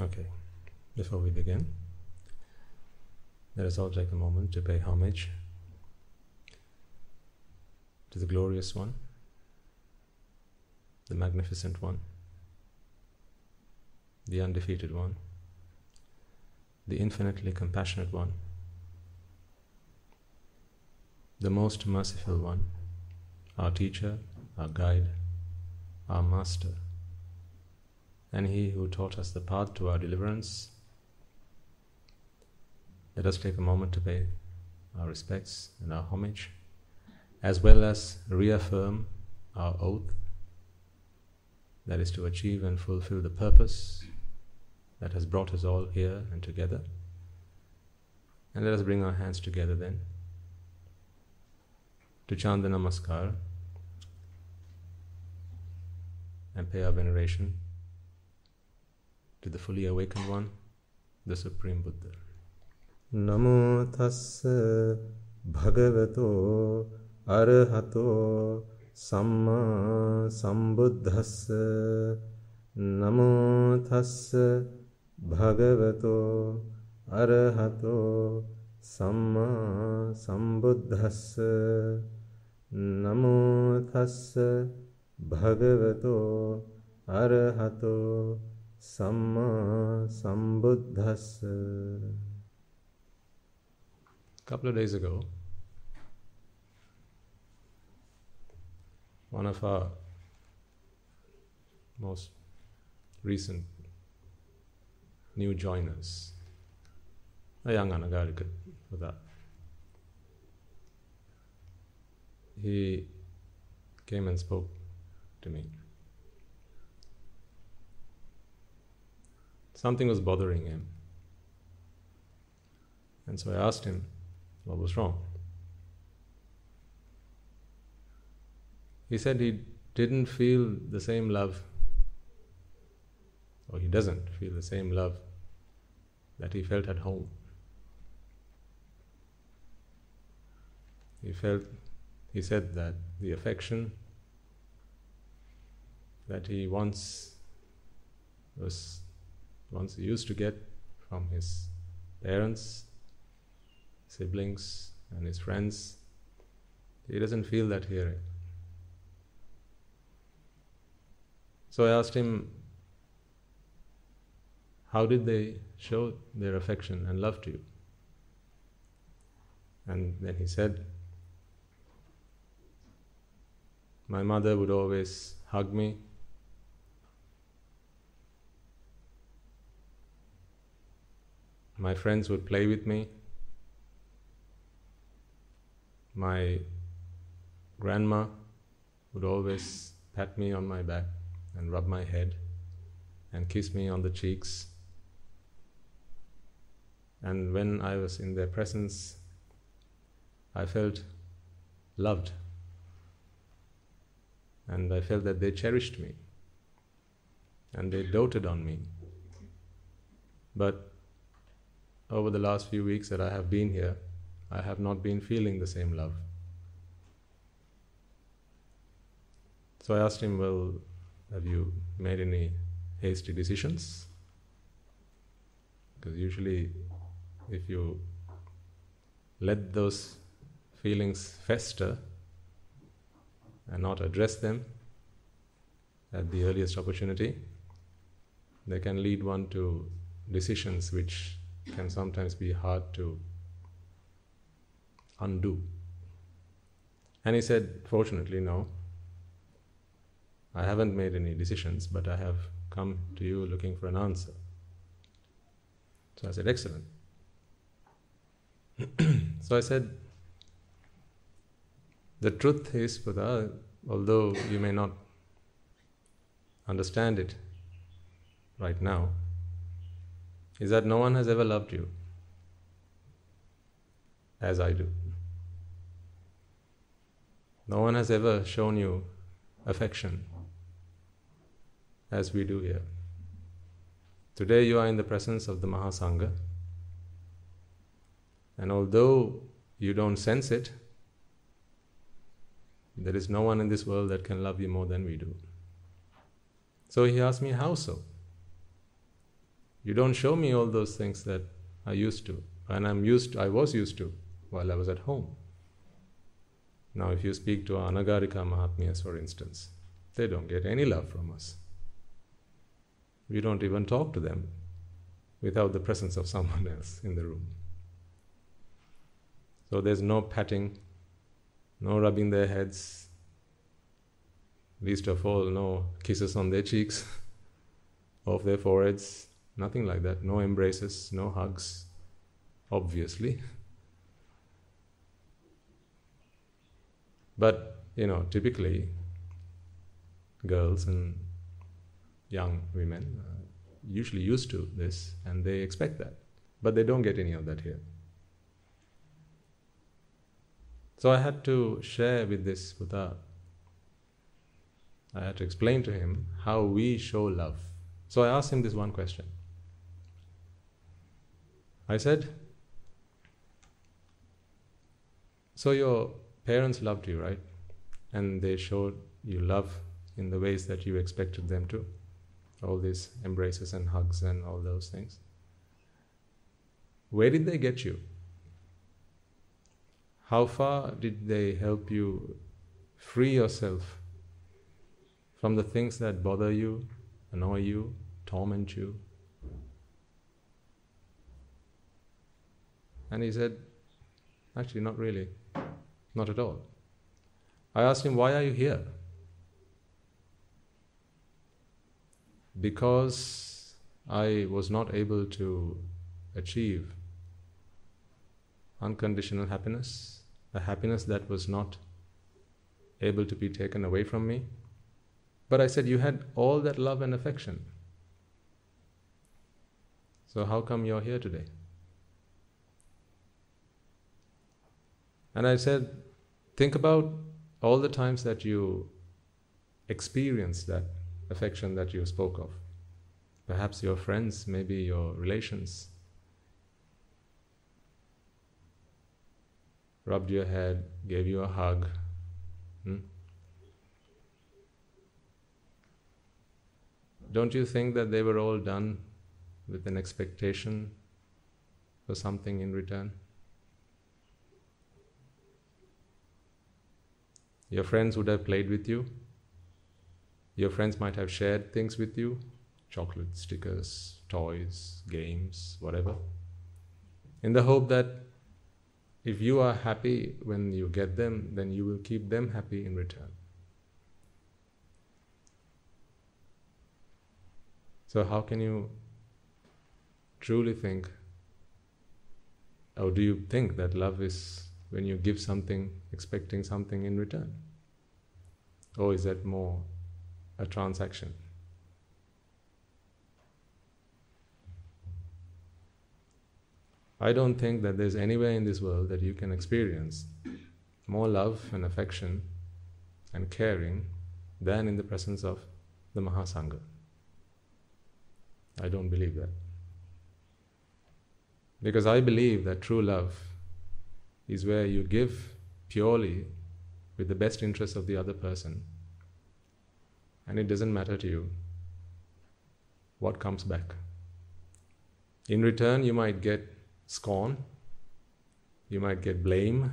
Okay, before we begin, let us all take a moment to pay homage to the glorious one, the magnificent one, the undefeated one, the infinitely compassionate one, the most merciful one, our teacher, our guide, our master, and he who taught us the path to our deliverance. Let us take a moment to pay our respects and our homage, as well as reaffirm our oath that is to achieve and fulfill the purpose that has brought us all here and together. And let us bring our hands together then to chant the Namaskar and pay our veneration to the fully awakened one, the Supreme Buddha. නමෝ තස්ස භගවතෝ අරහතෝ සම්මා සම්බුද්දස්ස නමෝ තස්ස භගවතෝ අරහතෝ සම්මා සම්බුද්දස්ස නමෝ තස්ස භගවතෝ අරහතෝ Samma Sambuddhassa. A couple of days ago, one of our most recent new joiners, a young Anagarika for that. He came and spoke to me. Something was bothering him. And so I asked him what was wrong. He said he didn't feel the same love, or he doesn't feel the same love that he felt at home. He felt, he said that the affection that he once was, once used to get from his parents, siblings, and his friends, he doesn't feel that here. So I asked him, how did they show their affection and love to you? And then he said, My mother would always hug me. My friends would play with me. My grandma would always pat me on my back and rub my head and kiss me on the cheeks. And when I was in their presence, I felt loved. And I felt that they cherished me. And they doted on me. But over the last few weeks that I have been here, I have not been feeling the same love. So I asked him, Well, have you made any hasty decisions? Because usually, if you let those feelings fester and not address them at the earliest opportunity, they can lead one to decisions which can sometimes be hard to undo. And he said, Fortunately, no. I haven't made any decisions, but I have come to you looking for an answer. So I said, Excellent. so I said, The truth is, Putha, although you may not understand it right now, is that no one has ever loved you as I do. No one has ever shown you affection as we do here. Today you are in the presence of the Mahasangha, and although you don't sense it, there is no one in this world that can love you more than we do. So he asked me, How so? You don't show me all those things that I used to, and I'm used. I was used to while I was at home. Now, if you speak to Anagarika Mahatmyas, for instance, they don't get any love from us. We don't even talk to them without the presence of someone else in the room. So there's no patting, no rubbing their heads, least of all, no kisses on their cheeks, off their foreheads, nothing like that. No embraces, no hugs, obviously. But, you know, typically, girls and young women are usually used to this and they expect that. But they don't get any of that here. So I had to share with this Putha. I had to explain to him how we show love. So I asked him this one question. I said, So your parents loved you, right? And they showed you love in the ways that you expected them to. All these embraces and hugs and all those things. Where did they get you? How far did they help you free yourself from the things that bother you, annoy you, torment you? And he said, Actually, not really. Not at all. I asked him, Why are you here? Because I was not able to achieve unconditional happiness, a happiness that was not able to be taken away from me. But I said, You had all that love and affection. So, how come you're here today? And I said, think about all the times that you experienced that affection that you spoke of. Perhaps your friends, maybe your relations. Rubbed your head, gave you a hug. Hmm? Don't you think that they were all done with an expectation for something in return? Your friends would have played with you. Your friends might have shared things with you chocolate, stickers, toys, games, whatever. In the hope that if you are happy when you get them, then you will keep them happy in return. So, how can you truly think, or do you think that love is when you give something expecting something in return? Or is that more a transaction? I don't think that there's anywhere in this world that you can experience more love and affection and caring than in the presence of the Mahasangha. I don't believe that. Because I believe that true love is where you give purely with the best interest of the other person. And it doesn't matter to you what comes back. In return, you might get scorn, you might get blame,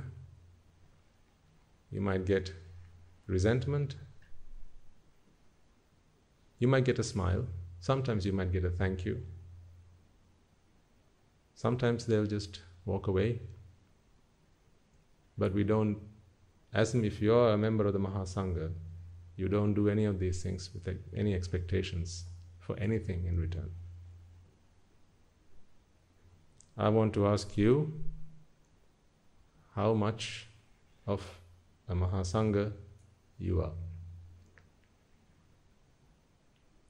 you might get resentment, you might get a smile, sometimes you might get a thank you. Sometimes they'll just walk away. But we don't as if you're a member of the Mahasangha, you don't do any of these things with any expectations for anything in return. I want to ask you how much of a Mahasangha you are.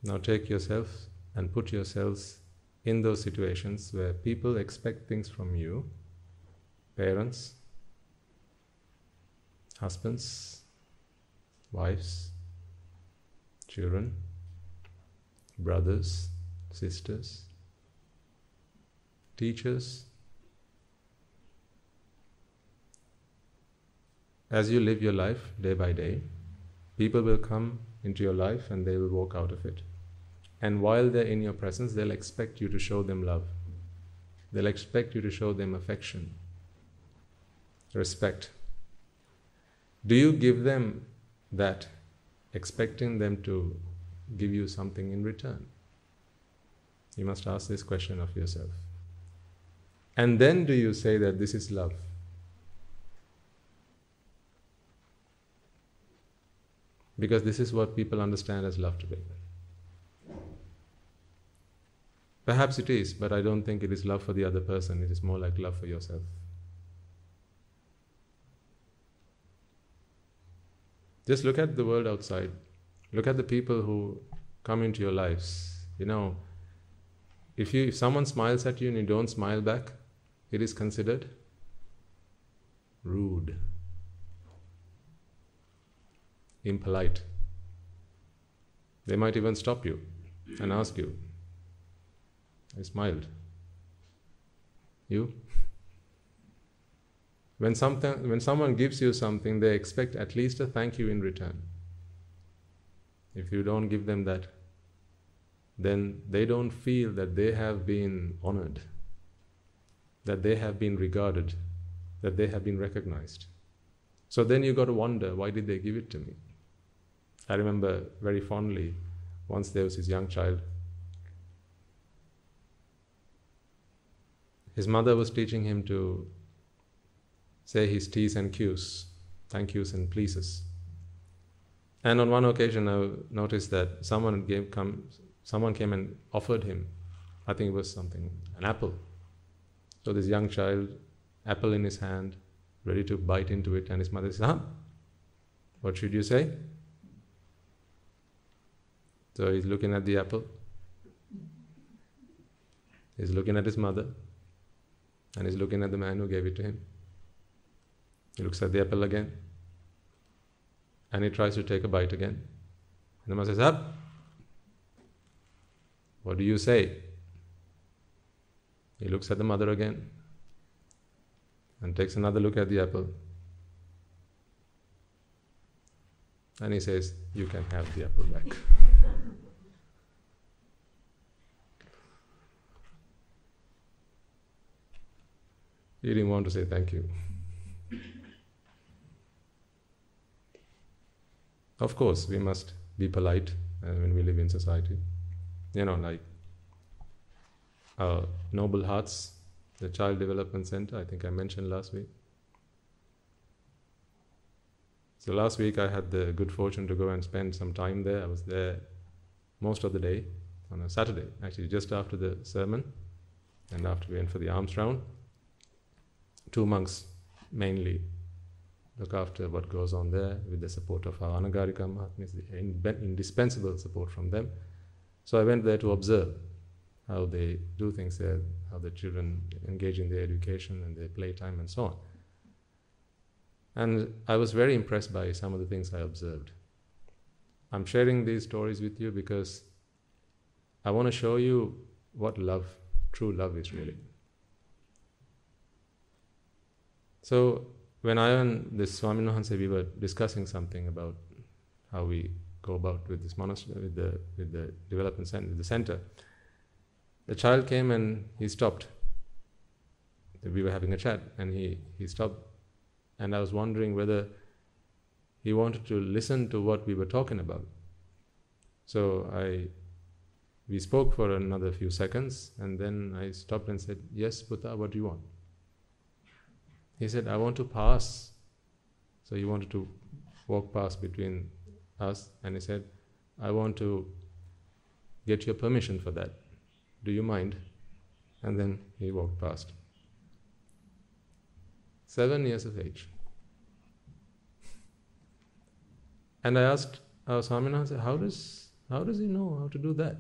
Now take yourself and put yourselves in those situations where people expect things from you, parents, husbands, wives, children, brothers, sisters, teachers. As you live your life day by day, people will come into your life and they will walk out of it. And while they're in your presence, they'll expect you to show them love. They'll expect you to show them affection, respect. Do you give them that, expecting them to give you something in return? You must ask this question of yourself. And then do you say that this is love? Because this is what people understand as love today. Perhaps it is, but I don't think it is love for the other person, it is more like love for yourself. Just look at the world outside. Look at the people who come into your lives. You know, if you if someone smiles at you and you don't smile back, it is considered rude, impolite. They might even stop you and ask you, I smiled. You? When, something, when someone gives you something, they expect at least a thank you in return. If you don't give them that, then they don't feel that they have been honored, that they have been regarded, that they have been recognized. So then you got to wonder why did they give it to me? I remember very fondly once there was this young child His mother was teaching him to say his T's and Q's, thank yous and pleases. And on one occasion, I noticed that someone gave come, someone came and offered him, I think it was something, an apple. So this young child, apple in his hand, ready to bite into it, and his mother says, "Huh? What should you say?" So he's looking at the apple. He's looking at his mother and he's looking at the man who gave it to him. He looks at the apple again and he tries to take a bite again. And the man says, Up! What do you say? He looks at the mother again and takes another look at the apple. And he says, You can have the apple back. He didn't want to say thank you. Of course, we must be polite uh, when we live in society. You know, like our Noble Hearts, the Child Development Center, I think I mentioned last week. So last week I had the good fortune to go and spend some time there. I was there most of the day on a Saturday, actually just after the sermon and after we went for the alms round two monks mainly look after what goes on there with the support of our Anagarika Mahatmas, the indispensable support from them. So I went there to observe how they do things there, how the children engage in their education and their playtime and so on. And I was very impressed by some of the things I observed. I'm sharing these stories with you because I want to show you what love, true love, is really. So when I and this Swami Hanse, we were discussing something about how we go about with this monastery, with the with the development center, the center. The child came and he stopped. We were having a chat, and he he stopped, and I was wondering whether he wanted to listen to what we were talking about. So I we spoke for another few seconds, and then I stopped and said, "Yes, Putha, what do you want?" He said, I want to pass. So he wanted to walk past between us, and he said, I want to get your permission for that. Do you mind? And then he walked past. Seven years of age. And I asked uh, our Swaminatha, how does, how does he know how to do that?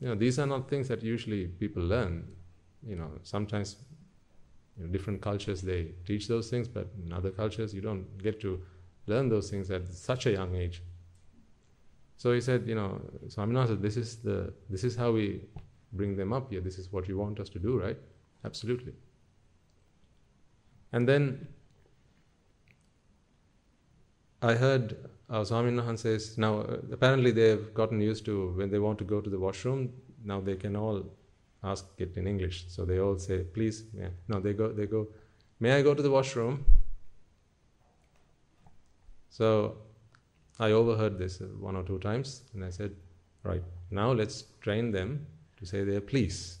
You know, these are not things that usually people learn. You know, sometimes you know, different cultures they teach those things, but in other cultures you don't get to learn those things at such a young age. So he said, you know, Swaminatha said, this is the this is how we bring them up here. This is what you want us to do, right? Absolutely. And then I heard our Swaminahan says, now uh, apparently they've gotten used to when they want to go to the washroom, now they can all ask it in English. So they all say, please, yeah. no, they go, they go, may I go to the washroom? So I overheard this one or two times and I said, right, now let's train them to say their please.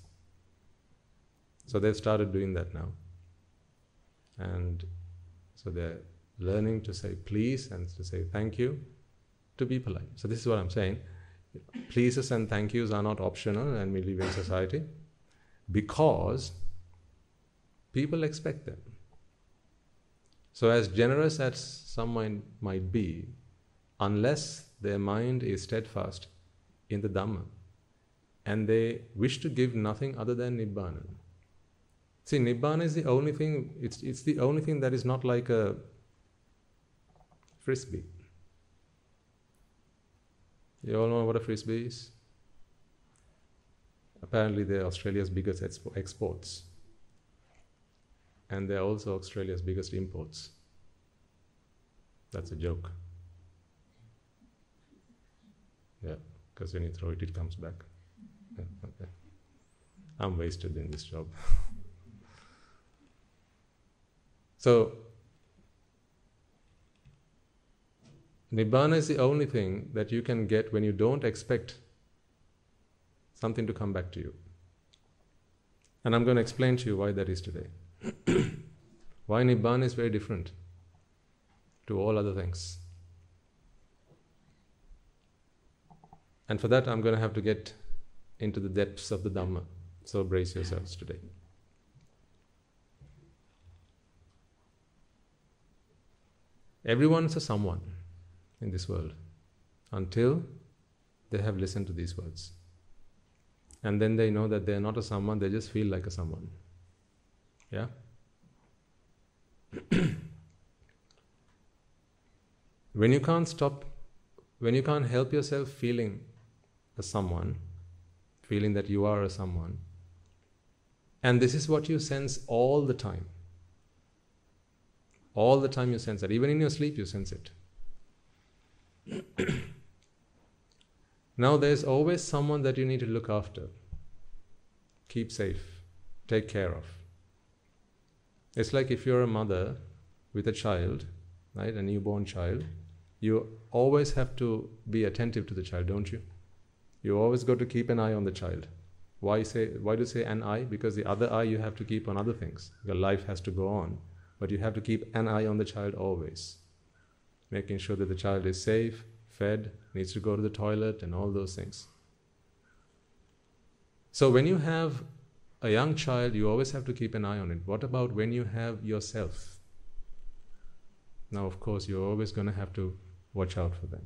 So they've started doing that now. And so they're learning to say please and to say thank you, to be polite. So this is what I'm saying. Pleases and thank yous are not optional and we live in society because people expect them. So as generous as someone might be, unless their mind is steadfast in the Dhamma and they wish to give nothing other than Nibbana. See, Nibbana is the only thing, it's, it's the only thing that is not like a frisbee. You all know what a frisbee is? Apparently, they're Australia's biggest expo- exports. And they're also Australia's biggest imports. That's a joke. Yeah, because when you throw it, it comes back. Yeah, okay. I'm wasted in this job. so, Nibbana is the only thing that you can get when you don't expect something to come back to you. And I'm going to explain to you why that is today. why Nibbana is very different to all other things. And for that, I'm going to have to get into the depths of the Dhamma. So brace yourselves today. Everyone's a someone in this world until they have listened to these words. And then they know that they're not a someone, they just feel like a someone. Yeah? when you can't stop, when you can't help yourself feeling a someone, feeling that you are a someone, and this is what you sense all the time. All the time you sense that. Even in your sleep, you sense it. now, there's always someone that you need to look after, keep safe, take care of. It's like if you're a mother with a child, right, a newborn child, you always have to be attentive to the child, don't you? You always got to keep an eye on the child. Why say why do you say an eye? Because the other eye you have to keep on other things. Your life has to go on. But you have to keep an eye on the child always making sure that the child is safe, fed, needs to go to the toilet, and all those things. So, when you have a young child, you always have to keep an eye on it. What about when you have yourself? Now, of course, you're always going to have to watch out for them,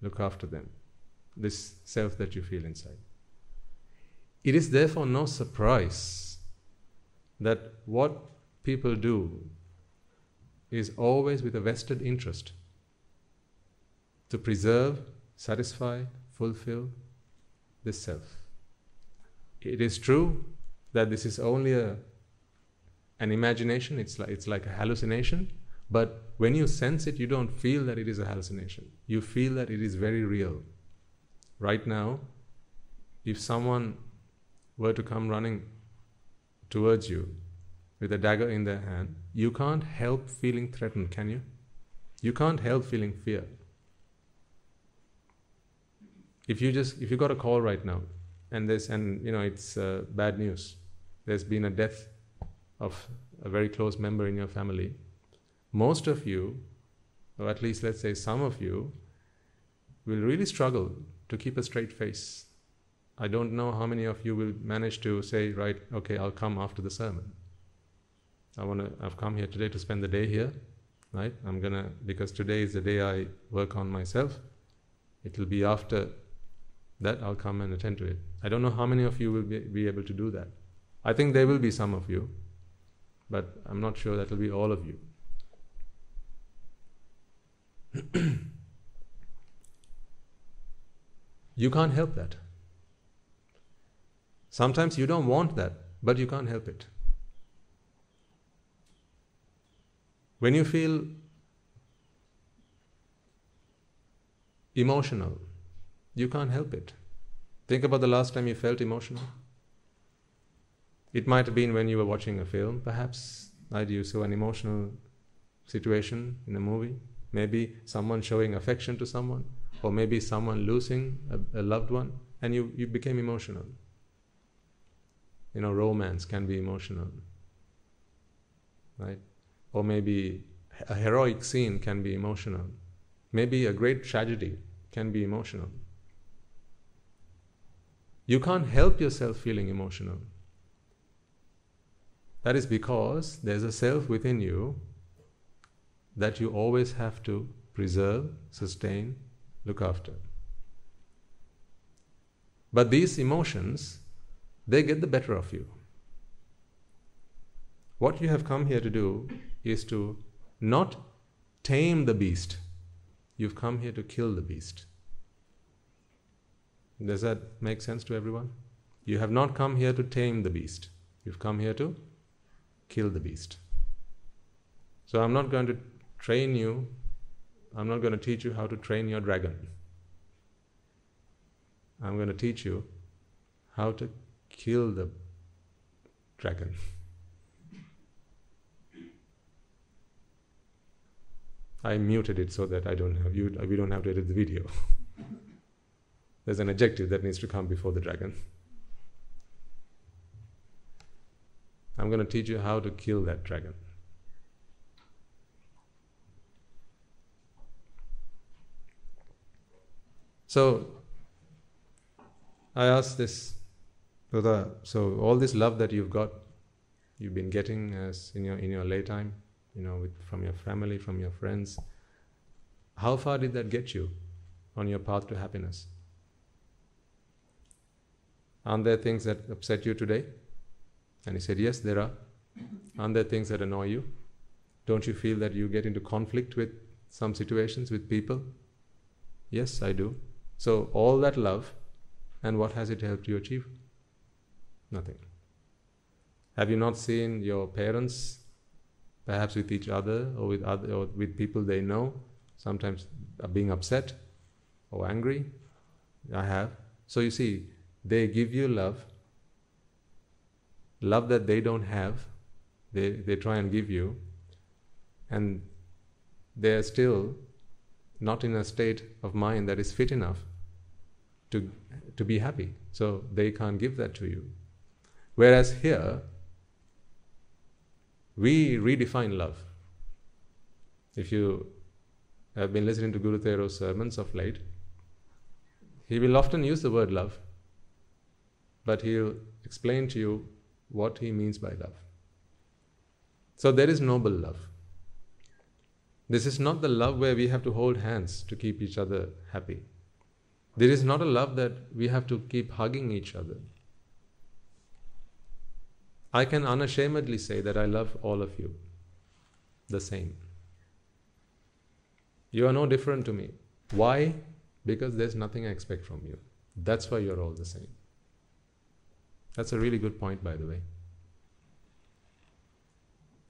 look after them, this self that you feel inside. It is therefore no surprise that what people do is always with a vested interest to preserve, satisfy, fulfill this self. It is true that this is only a, an imagination, it's like, it's like a hallucination, but when you sense it, you don't feel that it is a hallucination. You feel that it is very real. Right now, if someone were to come running towards you with a dagger in their hand, you can't help feeling threatened, can you? You can't help feeling fear. If you just if you got a call right now, and this and you know it's uh, bad news, there's been a death of a very close member in your family. Most of you, or at least let's say some of you, will really struggle to keep a straight face. I don't know how many of you will manage to say, right, okay, I'll come after the sermon. I want to, I've come here today to spend the day here, right? I'm gonna, because today is the day I work on myself. It will be after that I'll come and attend to it. I don't know how many of you will be, be able to do that. I think there will be some of you, but I'm not sure that will be all of you. you can't help that. Sometimes you don't want that, but you can't help it. When you feel emotional. You can't help it. Think about the last time you felt emotional. It might have been when you were watching a film, perhaps. Right? You saw an emotional situation in a movie. Maybe someone showing affection to someone, or maybe someone losing a, a loved one, and you, you became emotional. You know, romance can be emotional. Right? Or maybe a heroic scene can be emotional. Maybe a great tragedy can be emotional. You can't help yourself feeling emotional. That is because there's a self within you that you always have to preserve, sustain, look after. But these emotions, they get the better of you. What you have come here to do is to not tame the beast, you've come here to kill the beast. Does that make sense to everyone? You have not come here to tame the beast, you've come here to kill the beast. So I'm not going to train you, I'm not going to teach you how to train your dragon. I'm going to teach you how to kill the dragon. I muted it so that I don't have you. We don't have to edit the video. There's an adjective that needs to come before the dragon. I'm going to teach you how to kill that dragon. So, I ask this, Putha, so all this love that you've got, you've been getting as in your in your lay time, you know, with, from your family, from your friends. How far did that get you on your path to happiness? Aren't there things that upset you today? And he said, Yes, there are. Aren't there things that annoy you? Don't you feel that you get into conflict with some situations, with people? Yes, I do. So, all that love, and what has it helped you achieve? Nothing. Have you not seen your parents perhaps with each other or with other or with people they know, sometimes are being upset or angry. I have. So you see, they give you love, love that they don't have, they, they try and give you, and they're still not in a state of mind that is fit enough to, to be happy. So they can't give that to you. Whereas here, we redefine love. If you have been listening to Guru Thero's sermons of late, he will often use the word love, but he'll explain to you what he means by love. So there is noble love. This is not the love where we have to hold hands to keep each other happy. There is not a love that we have to keep hugging each other. I can unashamedly say that I love all of you the same. You are no different to me. Why? Because there's nothing I expect from you. That's why you're all the same. That's a really good point, by the way.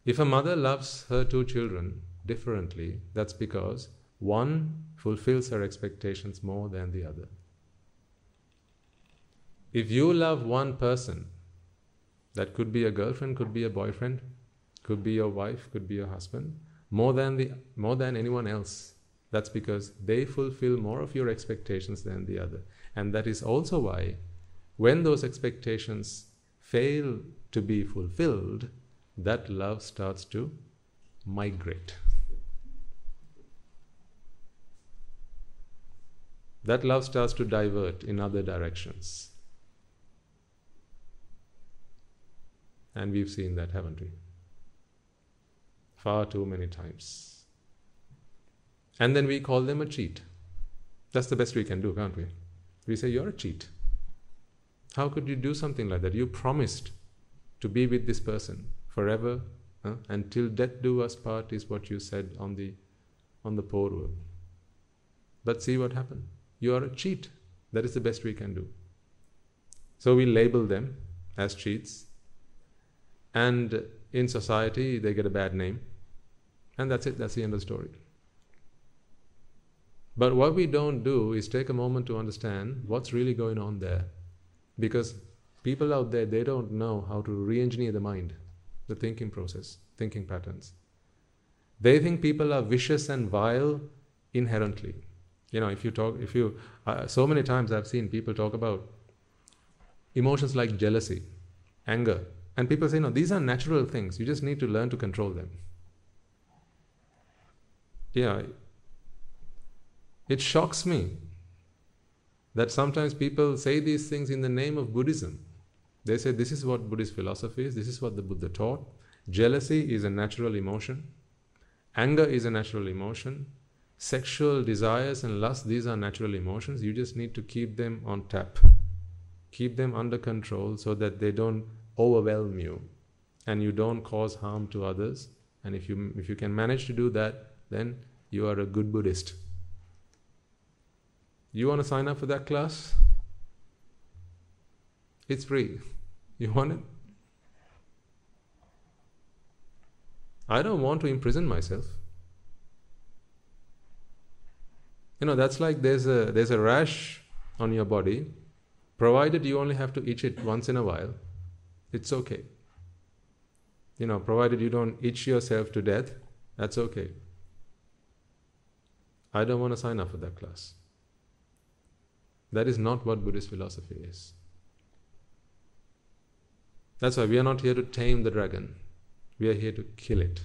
If a mother loves her two children differently, that's because one fulfills her expectations more than the other. If you love one person that could be a girlfriend, could be a boyfriend, could be your wife, could be your husband, more than the more than anyone else. That's because they fulfill more of your expectations than the other. And that is also why when those expectations fail to be fulfilled, that love starts to migrate. That love starts to divert in other directions. And we've seen that, haven't we? Far too many times. And then we call them a cheat. That's the best we can do, can't we? We say, You're a cheat. How could you do something like that? You promised to be with this person forever huh? until death do us part is what you said on the on the poor world. But see what happened. You are a cheat. That is the best we can do. So we label them as cheats and in society they get a bad name and that's it that's the end of the story But what we don't do is take a moment to understand what's really going on there. Because people out there, they don't know how to re engineer the mind, the thinking process, thinking patterns. They think people are vicious and vile inherently. You know, if you talk, if you, uh, so many times I've seen people talk about emotions like jealousy, anger, and people say, no, these are natural things. You just need to learn to control them. Yeah, it shocks me that sometimes people say these things in the name of Buddhism. They say this is what Buddhist philosophy is, this is what the Buddha taught. Jealousy is a natural emotion, anger is a natural emotion, sexual desires and lust, these are natural emotions. You just need to keep them on tap, keep them under control so that they don't overwhelm you and you don't cause harm to others. And if you, if you can manage to do that, then you are a good Buddhist. You want to sign up for that class? It's free. You want it? I don't want to imprison myself. You know, that's like there's a there's a rash on your body, provided you only have to itch it once in a while, it's okay. You know, provided you don't itch yourself to death, that's okay. I don't want to sign up for that class. That is not what Buddhist philosophy is. That's why we are not here to tame the dragon, we are here to kill it.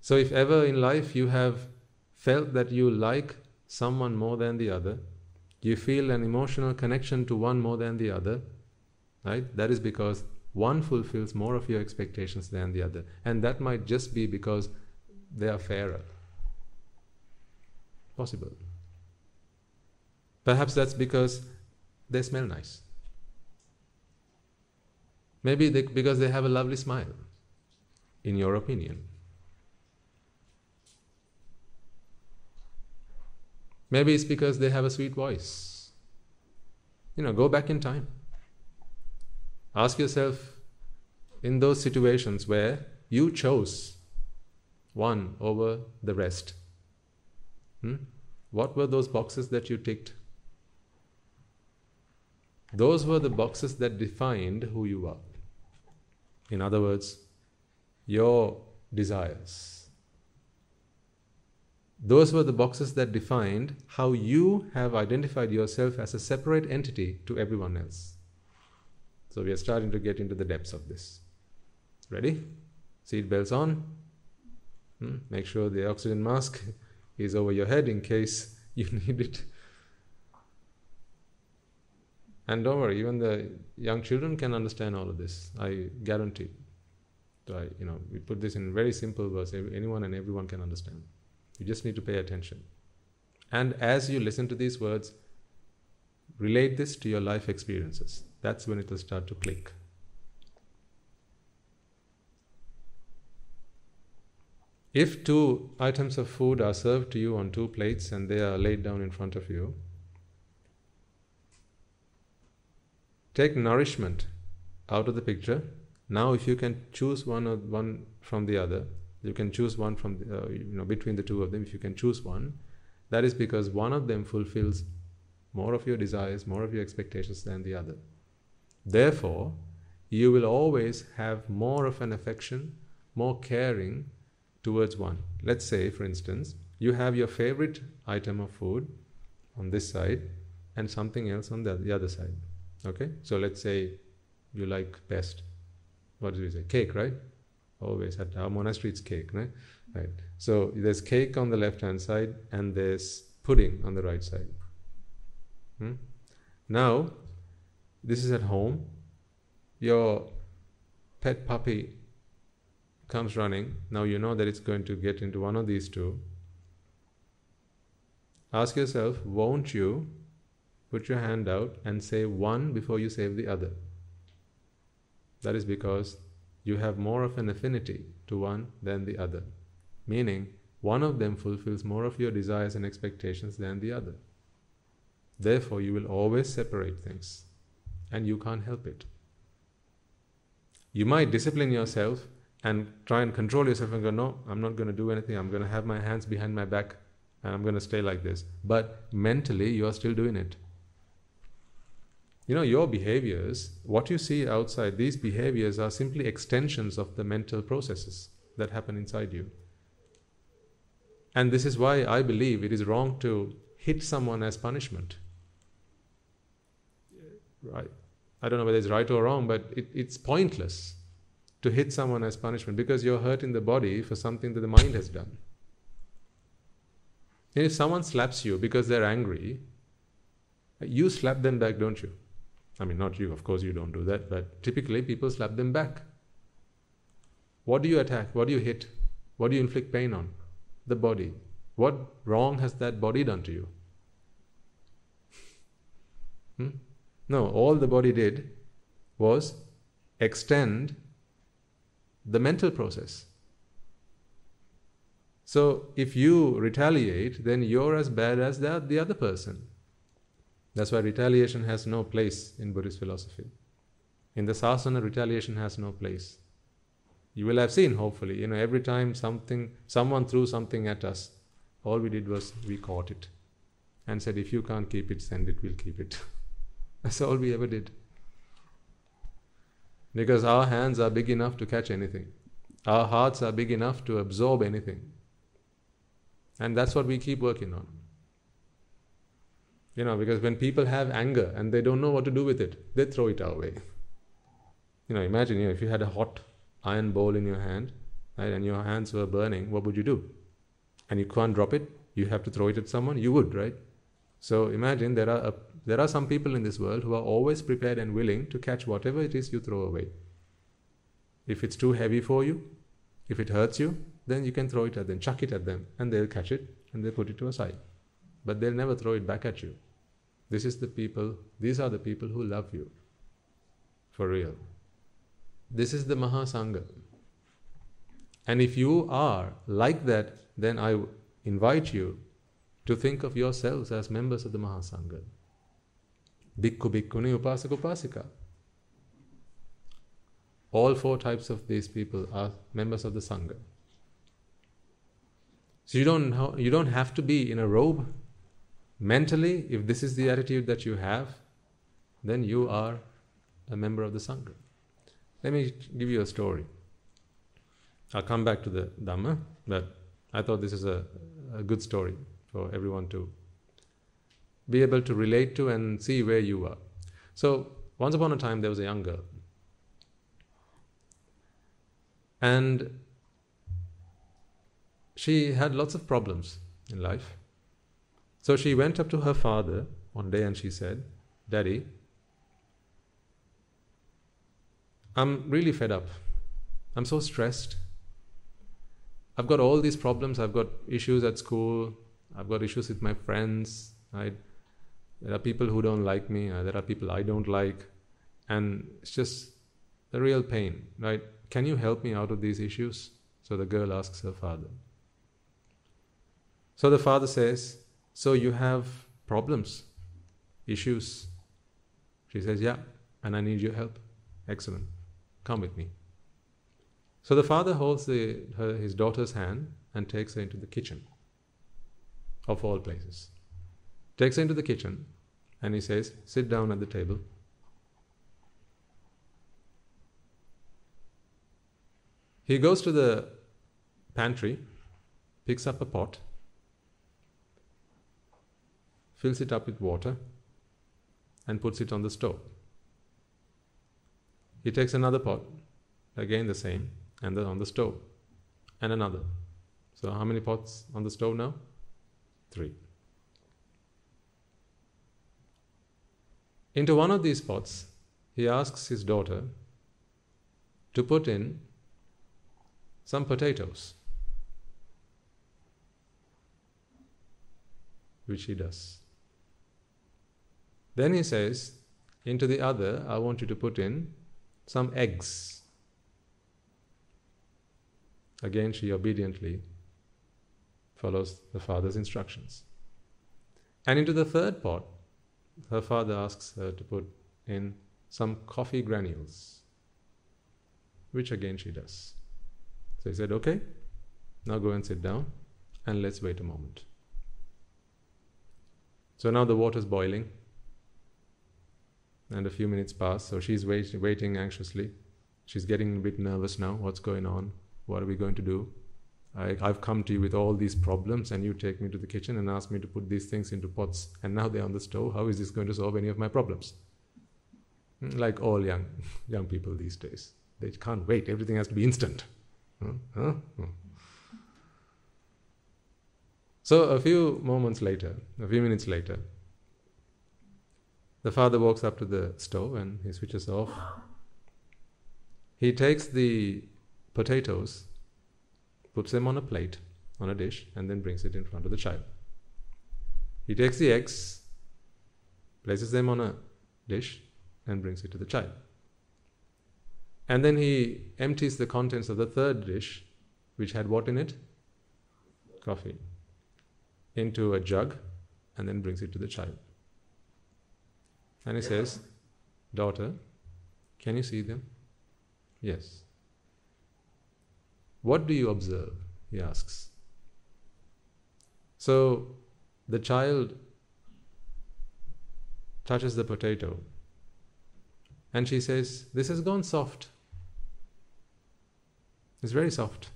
So, if ever in life you have felt that you like someone more than the other, you feel an emotional connection to one more than the other, right? That is because one fulfills more of your expectations than the other. And that might just be because they are fairer possible. Perhaps that's because they smell nice. Maybe they, because they have a lovely smile, in your opinion. Maybe it's because they have a sweet voice. You know, go back in time. Ask yourself in those situations where you chose one over the rest Hmm? What were those boxes that you ticked? Those were the boxes that defined who you are. In other words, your desires. Those were the boxes that defined how you have identified yourself as a separate entity to everyone else. So we are starting to get into the depths of this. Ready? Seat belts on. Hmm? Make sure the oxygen mask is over your head in case you need it. And don't worry, even the young children can understand all of this. I guarantee. So I, you know, we put this in very simple words. Anyone and everyone can understand. You just need to pay attention. And as you listen to these words, relate this to your life experiences. That's when it will start to click. If two items of food are served to you on two plates and they are laid down in front of you, take nourishment out of the picture. Now, if you can choose one or one from the other, you can choose one from uh, you know between the two of them. If you can choose one, that is because one of them fulfills more of your desires, more of your expectations than the other. Therefore, you will always have more of an affection, more caring, towards one. Let's say, for instance, you have your favorite item of food on this side and something else on the, the other side. Okay? So let's say you like best. What do you say? Cake, right? Always at our monastery it's cake, right? Right. So there's cake on the left hand side and there's pudding on the right side. Hmm? Now, this is at home. Your pet puppy comes running, now you know that it's going to get into one of these two. Ask yourself, won't you put your hand out and say one before you save the other? That is because you have more of an affinity to one than the other, meaning one of them fulfills more of your desires and expectations than the other. Therefore, you will always separate things, and you can't help it. You might discipline yourself and try and control yourself and go, no, I'm not going to do anything. I'm going to have my hands behind my back and I'm going to stay like this. But mentally, you are still doing it. You know, your behaviors, what you see outside, these behaviors are simply extensions of the mental processes that happen inside you. And this is why I believe it is wrong to hit someone as punishment. Right. I don't know whether it's right or wrong, but it, it's pointless to hit someone as punishment because you're hurting the body for something that the mind has done. And if someone slaps you because they're angry, you slap them back, don't you? I mean, not you, of course, you don't do that, but typically people slap them back. What do you attack? What do you hit? What do you inflict pain on? The body. What wrong has that body done to you? Hmm? No, all the body did was extend the mental process. So if you retaliate, then you're as bad as the, the other person. That's why retaliation has no place in Buddhist philosophy. In the sasana, retaliation has no place. You will have seen, hopefully, you know, every time something, someone threw something at us, all we did was we caught it and said, if you can't keep it, send it, we'll keep it. That's all we ever did. Because our hands are big enough to catch anything, our hearts are big enough to absorb anything. And that's what we keep working on. You know, because when people have anger and they don't know what to do with it, they throw it away. You know, imagine you know, if you had a hot iron bowl in your hand, right, and your hands were burning, what would you do? And you can't drop it, you have to throw it at someone, you would, right? So imagine there are a there are some people in this world who are always prepared and willing to catch whatever it is you throw away. If it's too heavy for you, if it hurts you, then you can throw it at them, chuck it at them, and they'll catch it and they put it to a side. But they'll never throw it back at you. This is the people, these are the people who love you. For real. This is the Mahasangha. And if you are like that, then I invite you to think of yourselves as members of the Mahasangha. Bhikkhu, Bhikkhuni, Upasaka, Upasika. All four types of these people are members of the Sangha. So you don't, you don't have to be in a robe. Mentally, if this is the attitude that you have, then you are a member of the Sangha. Let me give you a story. I'll come back to the Dhamma, but I thought this is a, a good story for everyone to be able to relate to and see where you are. So, once upon a time, there was a young girl. And she had lots of problems in life. So she went up to her father one day and she said, Daddy, I'm really fed up. I'm so stressed. I've got all these problems. I've got issues at school. I've got issues with my friends. Right? There are people who don't like me. Uh, there are people I don't like. And it's just a real pain, right? Can you help me out of these issues? So the girl asks her father. So the father says, So you have problems, issues? She says, Yeah, and I need your help. Excellent. Come with me. So the father holds the, her, his daughter's hand and takes her into the kitchen, of all places takes her into the kitchen, and he says, Sit down at the table. He goes to the pantry, picks up a pot, fills it up with water, and puts it on the stove. He takes another pot, again the same, and then on the stove, and another. So, how many pots on the stove now? Three. Into one of these pots, he asks his daughter to put in some potatoes, which he does. Then he says, Into the other, I want you to put in some eggs. Again, she obediently follows the father's instructions. And into the third pot, her father asks her to put in some coffee granules, which again she does. So he said, Okay, now go and sit down and let's wait a moment. So now the water's boiling and a few minutes pass. So she's wait, waiting anxiously. She's getting a bit nervous now. What's going on? What are we going to do? I, have come to you with all these problems, and you take me to the kitchen and ask me to put these things into pots, and now they're on the stove. How is this going to solve any of my problems? Hmm, like all young young people these days, they can't wait. Everything has to be instant. Huh? Huh? So a few moments later, a few minutes later, the father walks up to the stove and he switches off. He takes the potatoes puts them on a plate, on a dish, and then brings it in front of the child. He takes the eggs, places them on a dish, and brings it to the child. And then he empties the contents of the third dish, which had what in it? Coffee. Into a jug, and then brings it to the child. And he says, Daughter, can you see them? Yes. What do you observe? He asks. So the child touches the potato and she says, This has gone soft. It's very soft.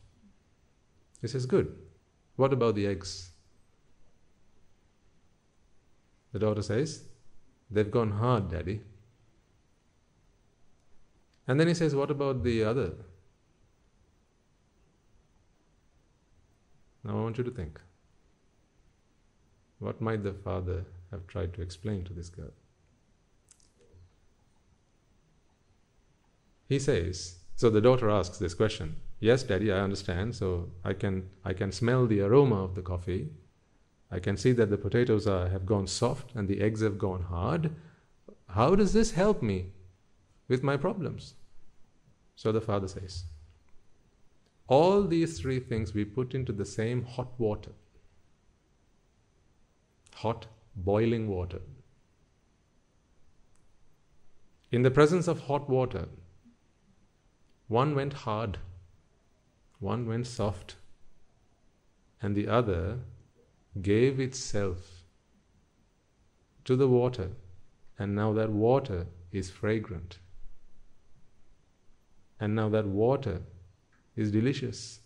He says, Good. What about the eggs? The daughter says, They've gone hard, Daddy. And then he says, What about the other Now I want you to think. What might the father have tried to explain to this girl? He says, so the daughter asks this question. Yes, daddy, I understand. So I can I can smell the aroma of the coffee. I can see that the potatoes are, have gone soft and the eggs have gone hard. How does this help me with my problems? So the father says, all these three things we put into the same hot water. Hot, boiling water. In the presence of hot water, one went hard, one went soft, and the other gave itself to the water, and now that water is fragrant. And now that water is delicious.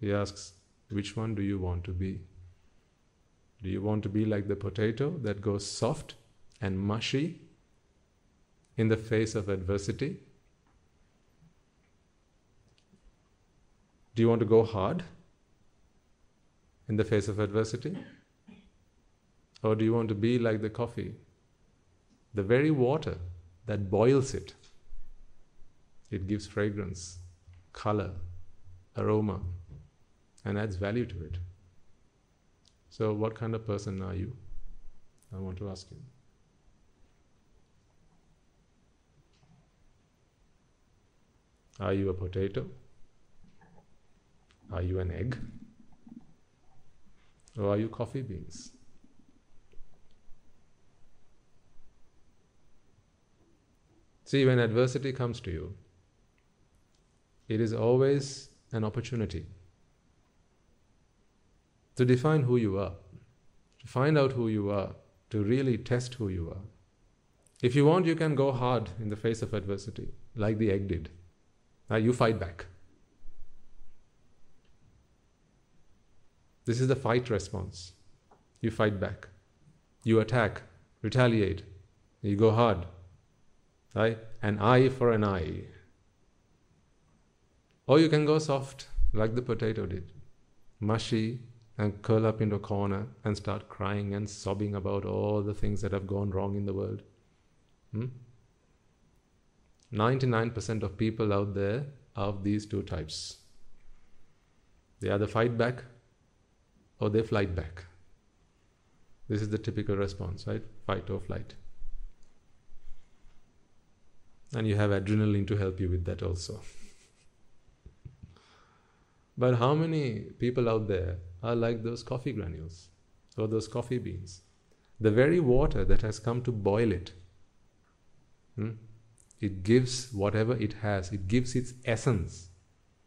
He asks, Which one do you want to be? Do you want to be like the potato that goes soft and mushy in the face of adversity? Do you want to go hard in the face of adversity? Or do you want to be like the coffee, the very water that boils it it gives fragrance, color, aroma, and adds value to it. So, what kind of person are you? I want to ask you. Are you a potato? Are you an egg? Or are you coffee beans? See, when adversity comes to you, it is always an opportunity to define who you are, to find out who you are, to really test who you are. If you want, you can go hard in the face of adversity, like the egg did. Now you fight back. This is the fight response. You fight back. You attack, retaliate. You go hard. Right? An eye for an eye. Or you can go soft, like the potato did, mushy, and curl up into a corner and start crying and sobbing about all the things that have gone wrong in the world. Hmm? 99% of people out there are of these two types. They either fight back or they flight back. This is the typical response, right? Fight or flight. And you have adrenaline to help you with that also. But how many people out there are like those coffee granules or those coffee beans? The very water that has come to boil it, hmm, it gives whatever it has, it gives its essence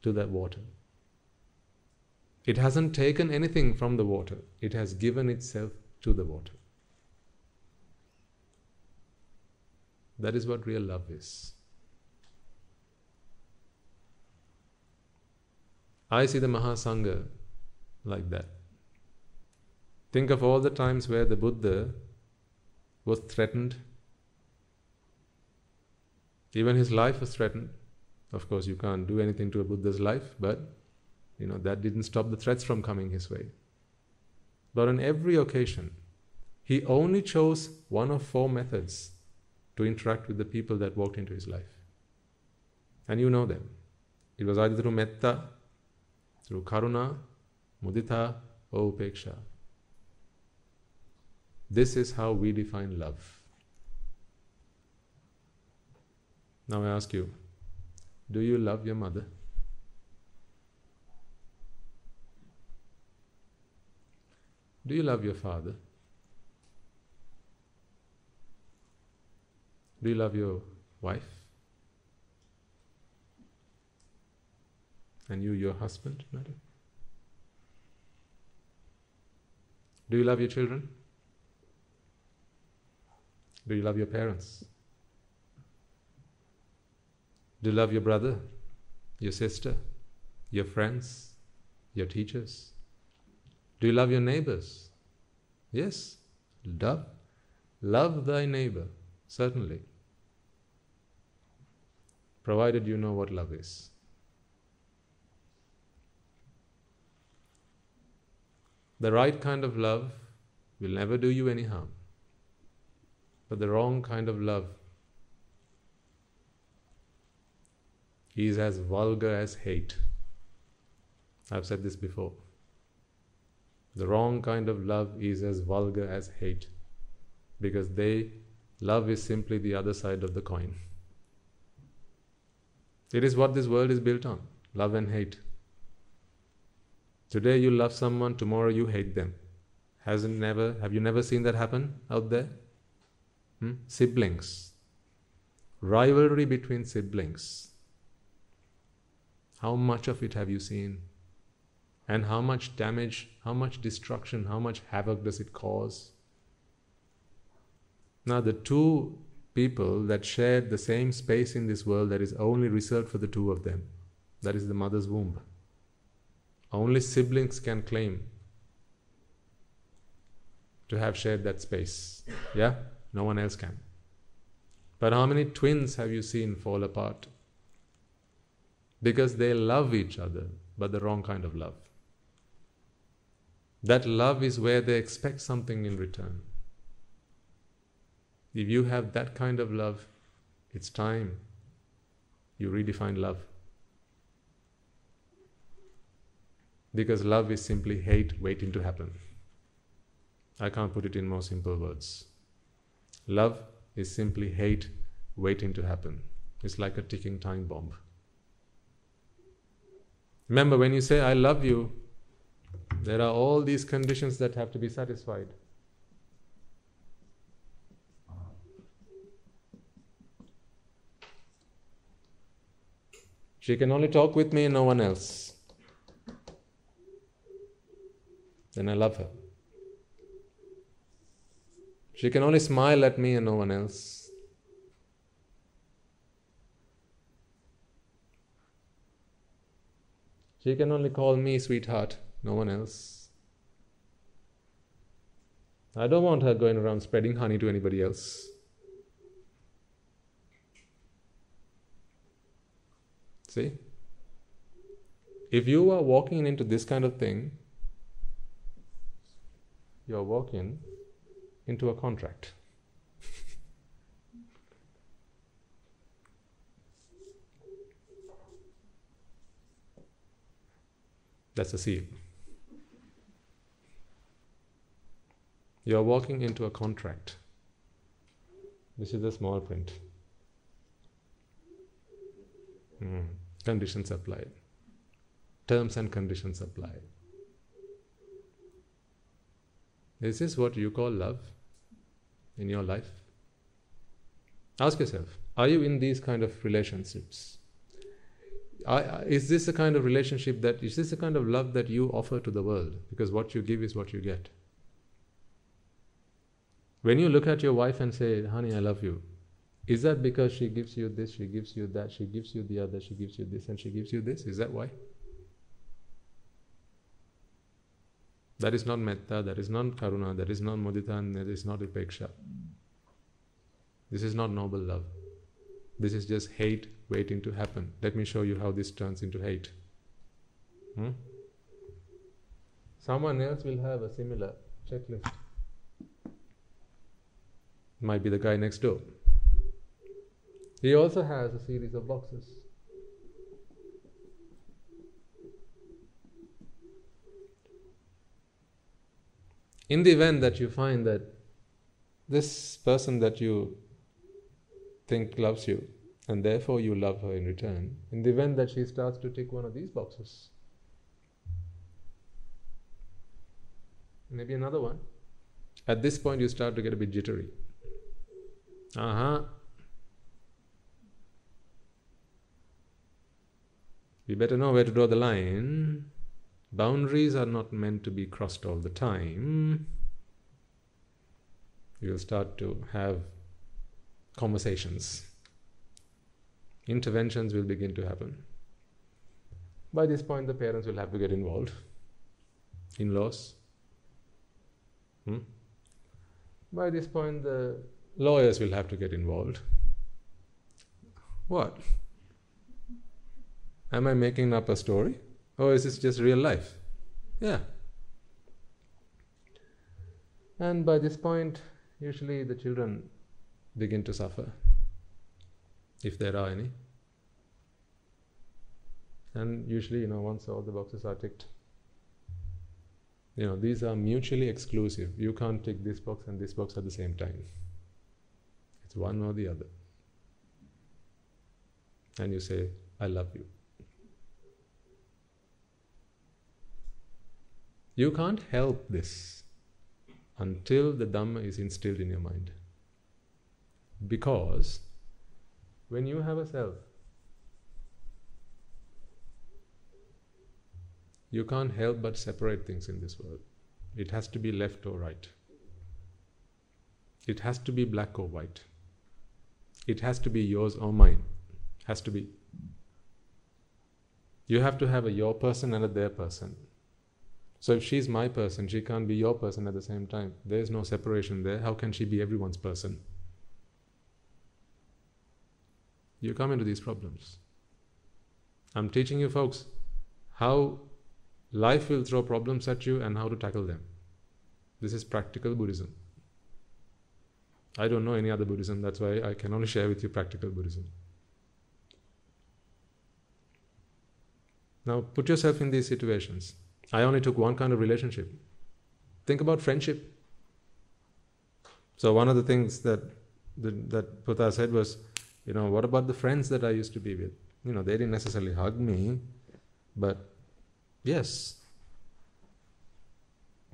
to that water. It hasn't taken anything from the water, it has given itself to the water. That is what real love is. I see the Mahasangha like that. Think of all the times where the Buddha was threatened. Even his life was threatened. Of course, you can't do anything to a Buddha's life, but you know that didn't stop the threats from coming his way. But on every occasion, he only chose one of four methods to interact with the people that walked into his life. And you know them. It was either through metta, through karuna, mudita, or upeksha. This is how we define love. Now I ask you, do you love your mother? Do you love your father? Do you love your wife? And you, your husband, madam? Do you love your children? Do you love your parents? Do you love your brother, your sister, your friends, your teachers? Do you love your neighbors? Yes, love. Love thy neighbor, certainly. Provided you know what love is. The right kind of love will never do you any harm. But the wrong kind of love is as vulgar as hate. I've said this before. The wrong kind of love is as vulgar as hate because they love is simply the other side of the coin. It is what this world is built on love and hate. Today you love someone, tomorrow you hate them. Hasn't never have you never seen that happen out there? Hmm? Siblings. Rivalry between siblings. How much of it have you seen? And how much damage, how much destruction, how much havoc does it cause? Now, the two people that shared the same space in this world that is only reserved for the two of them, that is the mother's womb. Only siblings can claim to have shared that space. Yeah? No one else can. But how many twins have you seen fall apart? Because they love each other, but the wrong kind of love. That love is where they expect something in return. If you have that kind of love, it's time you redefine love. Because love is simply hate waiting to happen. I can't put it in more simple words. Love is simply hate waiting to happen. It's like a ticking time bomb. Remember, when you say, I love you, there are all these conditions that have to be satisfied. She can only talk with me and no one else. Then I love her. She can only smile at me and no one else. She can only call me sweetheart, no one else. I don't want her going around spreading honey to anybody else. See? If you are walking into this kind of thing, you're walking into a contract. That's a seal. You are walking into a contract. This is the small print. Mm. Conditions applied. Terms and conditions applied. Is this what you call love in your life? Ask yourself are you in these kind of relationships? Is this the kind of relationship that is this the kind of love that you offer to the world? Because what you give is what you get. When you look at your wife and say, "Honey, I love you," is that because she gives you this, she gives you that, she gives you the other, she gives you this, and she gives you this? Is that why? That is not metta, that is not karuna, that is not mudita, and that is not upeksha. This is not noble love. This is just hate waiting to happen. Let me show you how this turns into hate. Hmm? Someone else will have a similar checklist. Might be the guy next door. He also has a series of boxes. In the event that you find that this person that you think loves you, and therefore you love her in return, in the event that she starts to tick one of these boxes, maybe another one, at this point you start to get a bit jittery. Uh huh. You better know where to draw the line. Boundaries are not meant to be crossed all the time. You'll start to have conversations. Interventions will begin to happen. By this point, the parents will have to get involved. In laws. Hmm? By this point, the lawyers will have to get involved. What? Am I making up a story? Or is this just real life? Yeah. And by this point, usually the children begin to suffer, if there are any. And usually, you know, once all the boxes are ticked, you know, these are mutually exclusive. You can't tick this box and this box at the same time. It's one or the other. And you say, I love you. You can't help this until the Dhamma is instilled in your mind. Because when you have a self, you can't help but separate things in this world. It has to be left or right. It has to be black or white. It has to be yours or mine. Has to be. You have to have a your person and a their person. So if she's my person, she can't be your person at the same time. There's no separation there. How can she be everyone's person? You come into these problems. I'm teaching you folks how life will throw problems at you and how to tackle them. This is practical Buddhism. I don't know any other Buddhism, that's why I can only share with you practical Buddhism. Now, put yourself in these situations. I only took one kind of relationship. Think about friendship. So, one of the things that, that, Putha said was, you know, what about the friends that I used to be with? You know, they didn't necessarily hug me, but yes.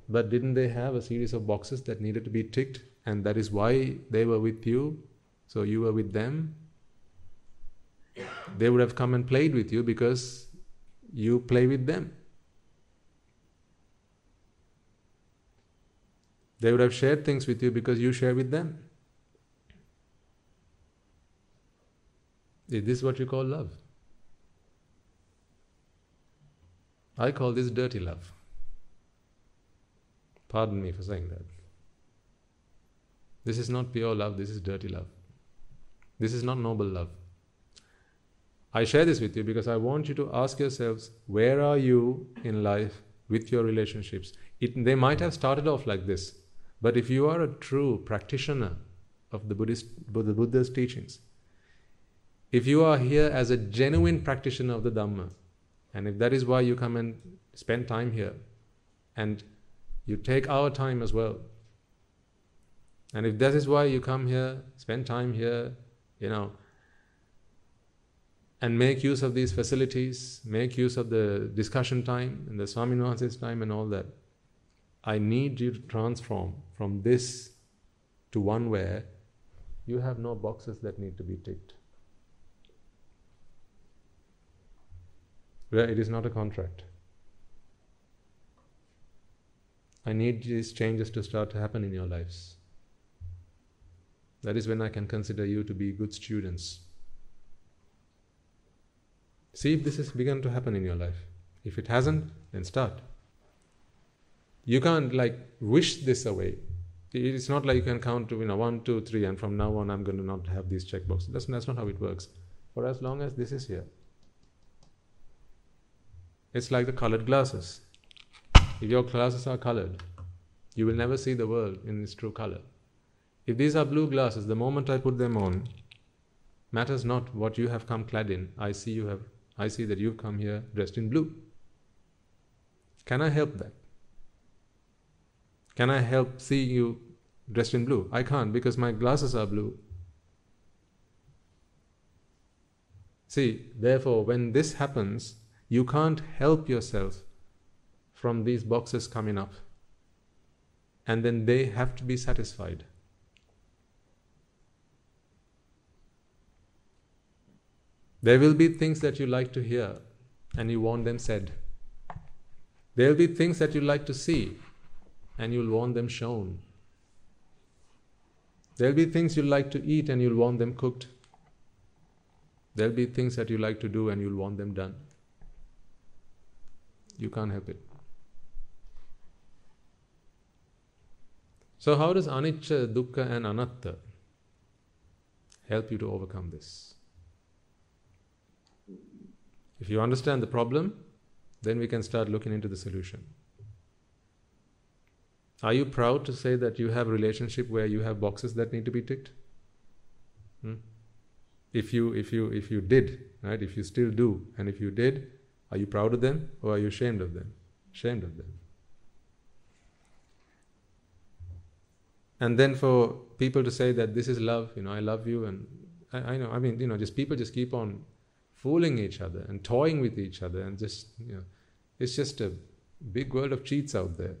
But didn't they have a series of boxes that needed to be ticked? And that is why they were with you, so you were with them. They would have come and played with you because you play with them. They would have shared things with you because you share with them. Is this what you call love? I call this dirty love. Pardon me for saying that. This is not pure love, this is dirty love. This is not noble love. I share this with you because I want you to ask yourselves where are you in life with your relationships? It, they might have started off like this, but if you are a true practitioner of the Buddhist, the Buddha's teachings, if you are here as a genuine practitioner of the Dhamma, and if that is why you come and spend time here, and you take our time as well, and if that is why you come here, spend time here, you know, and make use of these facilities, make use of the discussion time and the Swami Nuance's time and all that, I need you to transform from this to one where you have no boxes that need to be ticked. where it is not a contract. I need these changes to start to happen in your lives. That is when I can consider you to be good students. See if this has begun to happen in your life. If it hasn't, then start. You can't like wish this away. It's not like you can count to you know one, two, three, and from now on I'm going to not have these checkboxes. That's, that's not how it works. For as long as this is here. It's like the colored glasses. If your glasses are colored, you will never see the world in its true color. If these are blue glasses, the moment I put them on, matters not what you have come clad in. I see you have I see that you've come here dressed in blue. Can I help that? Can I help see you dressed in blue? I can't because my glasses are blue. See, therefore, when this happens, you can't help yourself from these boxes coming up. And then they have to be satisfied. There will be things that you like to hear and you want them said. There will be things that you like to see and you'll want them shown. There'll be things you like to eat and you'll want them cooked. There'll be things that you like to do and you'll want them done. You can't help it. So, how does anicca, dukkha, and anatta help you to overcome this? If you understand the problem, then we can start looking into the solution. Are you proud to say that you have a relationship where you have boxes that need to be ticked? Hmm? If you if you if you did, right? If you still do, and if you did, are you proud of them or are you ashamed of them? Ashamed of them. And then for people to say that this is love, you know, I love you, and I, I know, I mean, you know, just people just keep on fooling each other and toying with each other, and just, you know, it's just a big world of cheats out there.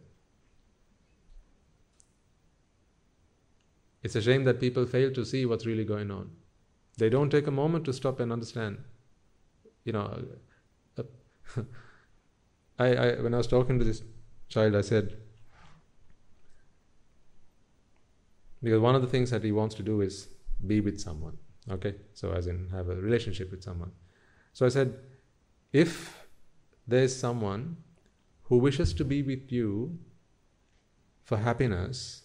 It's a shame that people fail to see what's really going on. They don't take a moment to stop and understand. You know, I, I when I was talking to this child, I said because one of the things that he wants to do is be with someone. Okay, so as in have a relationship with someone. So I said, if there is someone who wishes to be with you for happiness,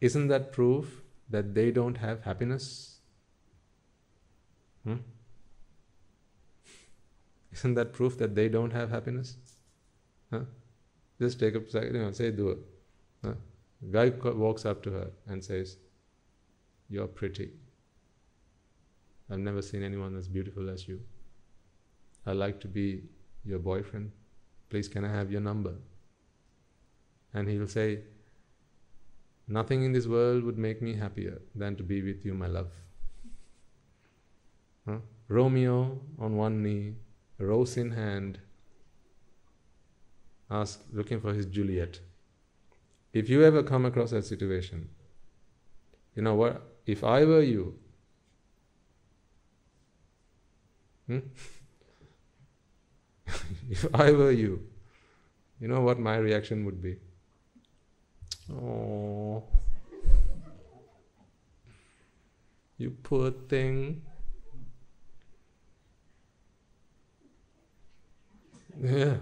isn't that proof that they don't have happiness? Hmm? Isn't that proof that they don't have happiness? Huh? Just take a second, you know, say dua. Huh? Guy walks up to her and says, You're pretty. I've never seen anyone as beautiful as you. I'd like to be your boyfriend. Please, can I have your number? And he'll say, Nothing in this world would make me happier than to be with you, my love. Huh? Romeo on one knee, rose in hand, ask, looking for his Juliet. If you ever come across that situation, you know what? If I were you, hmm? if I were you, you know what my reaction would be? Oh, you poor thing. Yeah.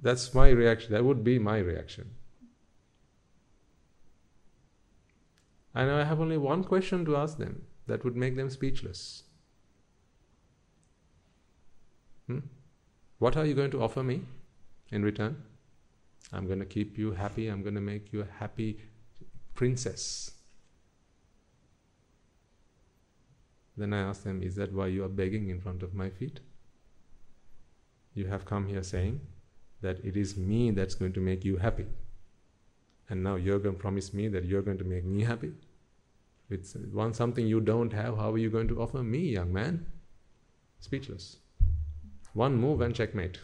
That's my reaction. That would be my reaction. And I have only one question to ask them that would make them speechless. Hmm? What are you going to offer me in return? I'm going to keep you happy. I'm going to make you a happy princess. Then I ask them, Is that why you are begging in front of my feet? You have come here saying that it is me that's going to make you happy. And now you're going to promise me that you're going to make me happy? It's one something you don't have, how are you going to offer me, young man? Speechless. One move and checkmate.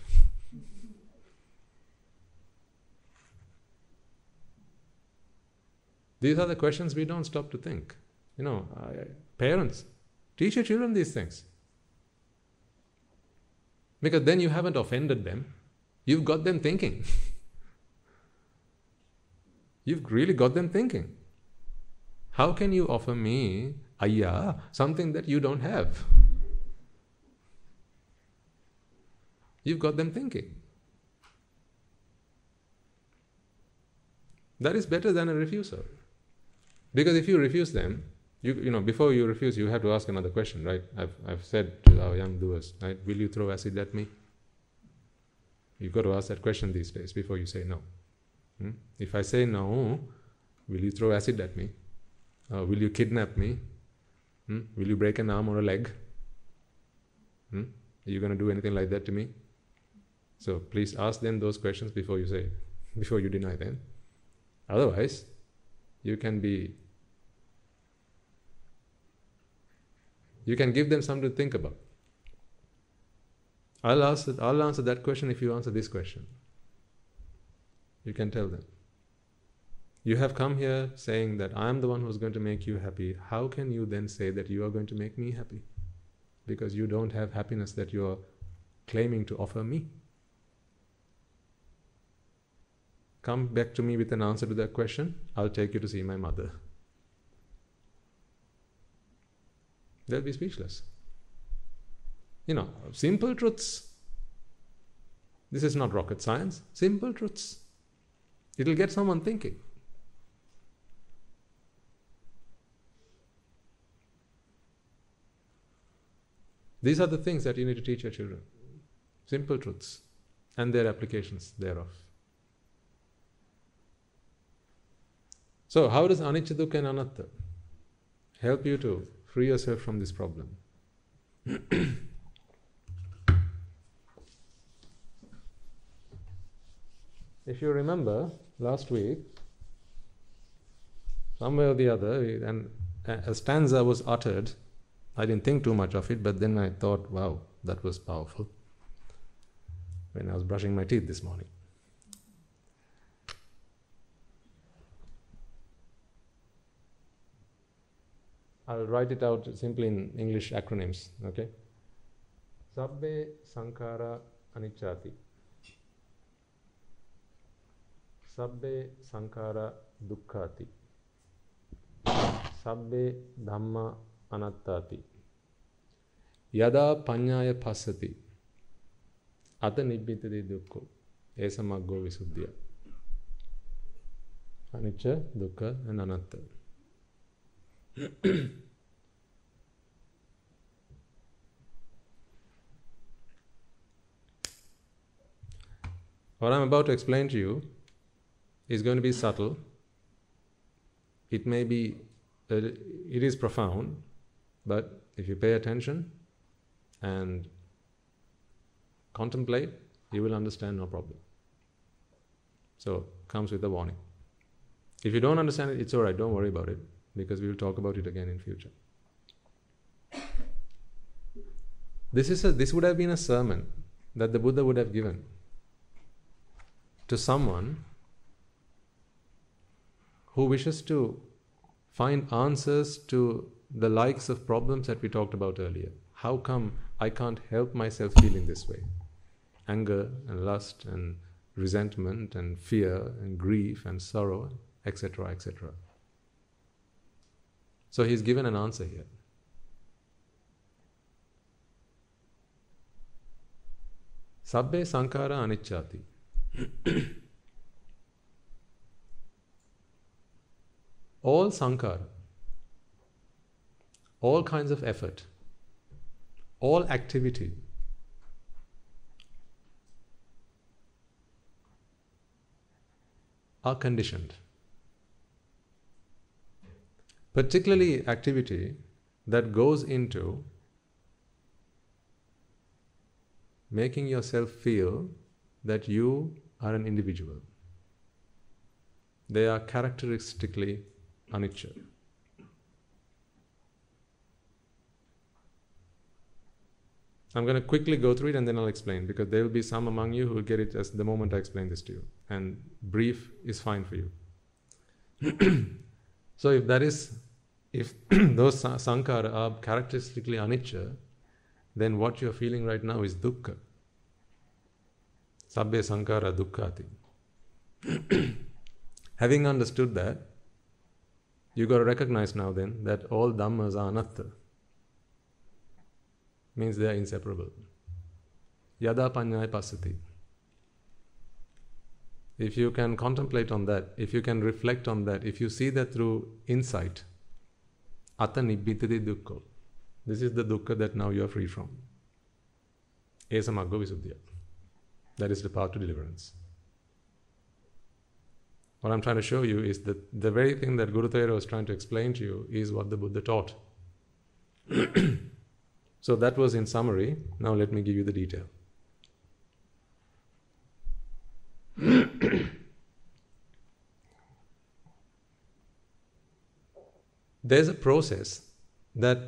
These are the questions we don't stop to think. You know, parents, teach your children these things. Because then you haven't offended them. You've got them thinking. You've really got them thinking. How can you offer me, ayya, something that you don't have? You've got them thinking. That is better than a refusal. Because if you refuse them, you, you know, before you refuse, you have to ask another question, right? I've, I've said to our young doers, right? Will you throw acid at me? You've got to ask that question these days before you say no. Hmm? If I say no, will you throw acid at me? Uh, will you kidnap me? Hmm? Will you break an arm or a leg? Hmm? Are you going to do anything like that to me? So please ask them those questions before you say, before you deny them. Otherwise, you can be, you can give them something to think about. I'll, ask, I'll answer that question if you answer this question. You can tell them. You have come here saying that I'm the one who's going to make you happy. How can you then say that you are going to make me happy? Because you don't have happiness that you're claiming to offer me. Come back to me with an answer to that question. I'll take you to see my mother. They'll be speechless. You know, simple truths. This is not rocket science. Simple truths. It'll get someone thinking. These are the things that you need to teach your children. Simple truths and their applications thereof. So, how does anicca, dukkha, and anatta help you to free yourself from this problem? if you remember last week, somewhere or the other, and a stanza was uttered. I didn't think too much of it, but then I thought, wow, that was powerful. When I was brushing my teeth this morning. I'll write it out simply in English acronyms, okay? Sabbe Sankara Anichati. Sabbe Sankara Dukkati. Sabbe Dhamma Anattati. යදා පඤ්ඤාය පස්සති අත නිබ්බිතදී දුක්ඛෝ ඒ සමග්ගෝ විසුද්ධිය අනිච්ච දුක්ඛ අනත්ත what I'm about to explain to you is going to be subtle. It may be, uh, it is profound, but if you pay attention and contemplate, you will understand no problem. So, comes with a warning. If you don't understand it, it's all right, don't worry about it because we will talk about it again in future. This is a, this would have been a sermon that the Buddha would have given to someone who wishes to find answers to the likes of problems that we talked about earlier. How come I can't help myself feeling this way? Anger and lust and resentment and fear and grief and sorrow, etc., etc. So he's given an answer here. Sabbe Sankhara Aniccati. all Sankhara, all kinds of effort, all activity are conditioned particularly activity that goes into making yourself feel that you are an individual. They are characteristically anicca. I'm going to quickly go through it and then I'll explain because there will be some among you who will get it as the moment I explain this to you. And brief is fine for you. So if that is, if those sankhara are characteristically anicca, then what you're feeling right now is dukkha. Sabbe sankhara dukkhati. Having understood that, you got to recognize now then that all dhammas are anatta. Means they are inseparable. Yada panyaya pasati. If you can contemplate on that, if you can reflect on that, if you see that through insight, ata nibbitati dukkha. This is the dukkha that now you are free from. That is the path to deliverance. What I'm trying to show you is that the very thing that Guru Thera was trying to explain to you is what the Buddha taught. so that was in summary. Now let me give you the detail. There's a process that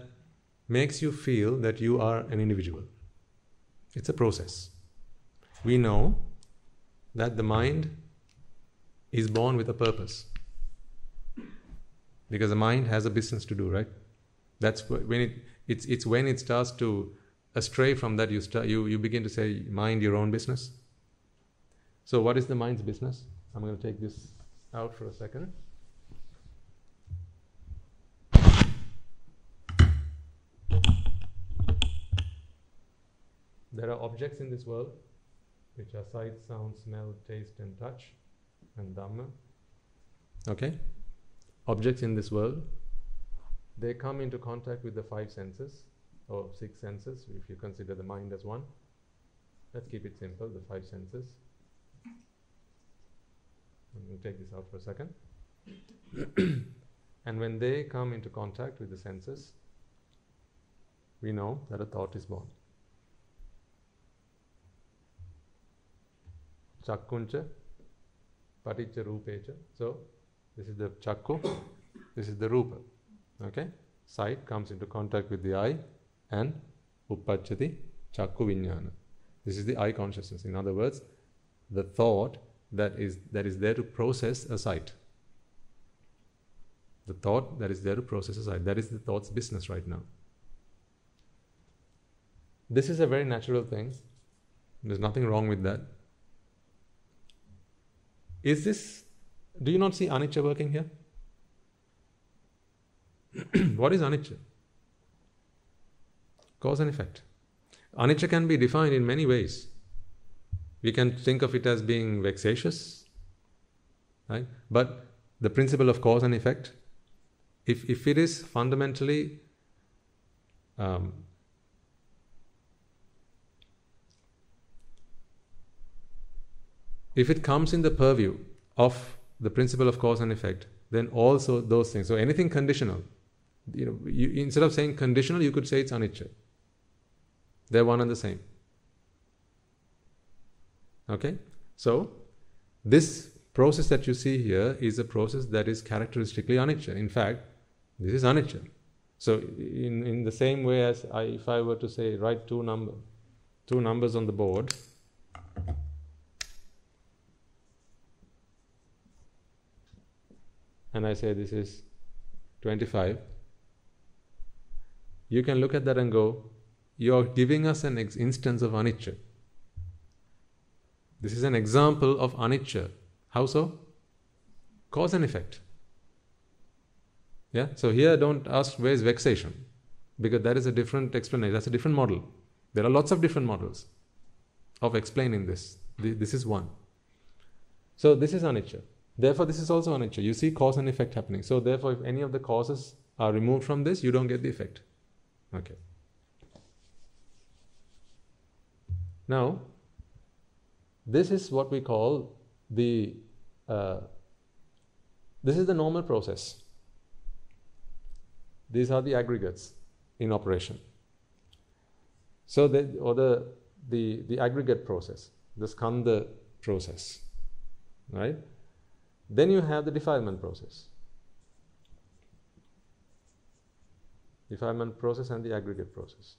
makes you feel that you are an individual. It's a process. We know that the mind is born with a purpose. Because the mind has a business to do, right? That's when it it's it's when it starts to astray from that you start you, you begin to say mind your own business. So what is the mind's business? I'm going to take this out for a second. There are objects in this world which are sight, sound, smell, taste, and touch, and Dhamma. Okay? Objects in this world, they come into contact with the five senses, or six senses, if you consider the mind as one. Let's keep it simple the five senses. I'm going to take this out for a second. and when they come into contact with the senses, we know that a thought is born. Chakkuncha, Paticca Rupecha. So, this is the Chakku, this is the Rupa. Okay? Sight comes into contact with the eye and Uppajjati Chakku Vijnana. This is the eye consciousness. In other words, the thought that is, that is there to process a sight. The thought that is there to process a sight. That is the thought's business right now. This is a very natural thing. There's nothing wrong with that. Is this, do you not see anicca working here? what is anicca? Cause and effect. Anicca can be defined in many ways. We can think of it as being vexatious, right? But the principle of cause and effect, if, if it is fundamentally um, if it comes in the purview of the principle of cause and effect, then also those things. So anything conditional, you know, you, instead of saying conditional, you could say it's anicca. They're one and the same. Okay? So, this process that you see here is a process that is characteristically anicca. In fact, this is anicca. So, in, in the same way as I, if I were to say, write two number, two numbers on the board, and I say this is 25, you can look at that and go, you're giving us an ex- instance of anicca. This is an example of anicca. How so? Cause and effect. Yeah? So here don't ask where is vexation. Because that is a different explanation. That's a different model. There are lots of different models of explaining this. This is one. So this is anicca. Therefore, this is also an anicca. You see cause and effect happening. So therefore, if any of the causes are removed from this, you don't get the effect. Okay. Now, this is what we call the uh, this is the normal process. These are the aggregates in operation. So the or the the the aggregate process, the skandha process, right? Then you have the defilement process. Defilement process and the aggregate process.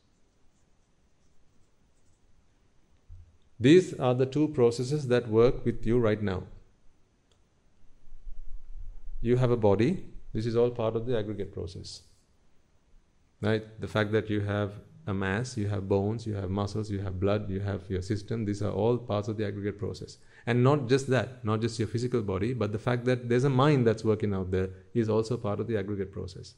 These are the two processes that work with you right now. You have a body, this is all part of the aggregate process. Right? The fact that you have a mass, you have bones, you have muscles, you have blood, you have your system. These are all parts of the aggregate process. And not just that, not just your physical body, but the fact that there's a mind that's working out there is also part of the aggregate process.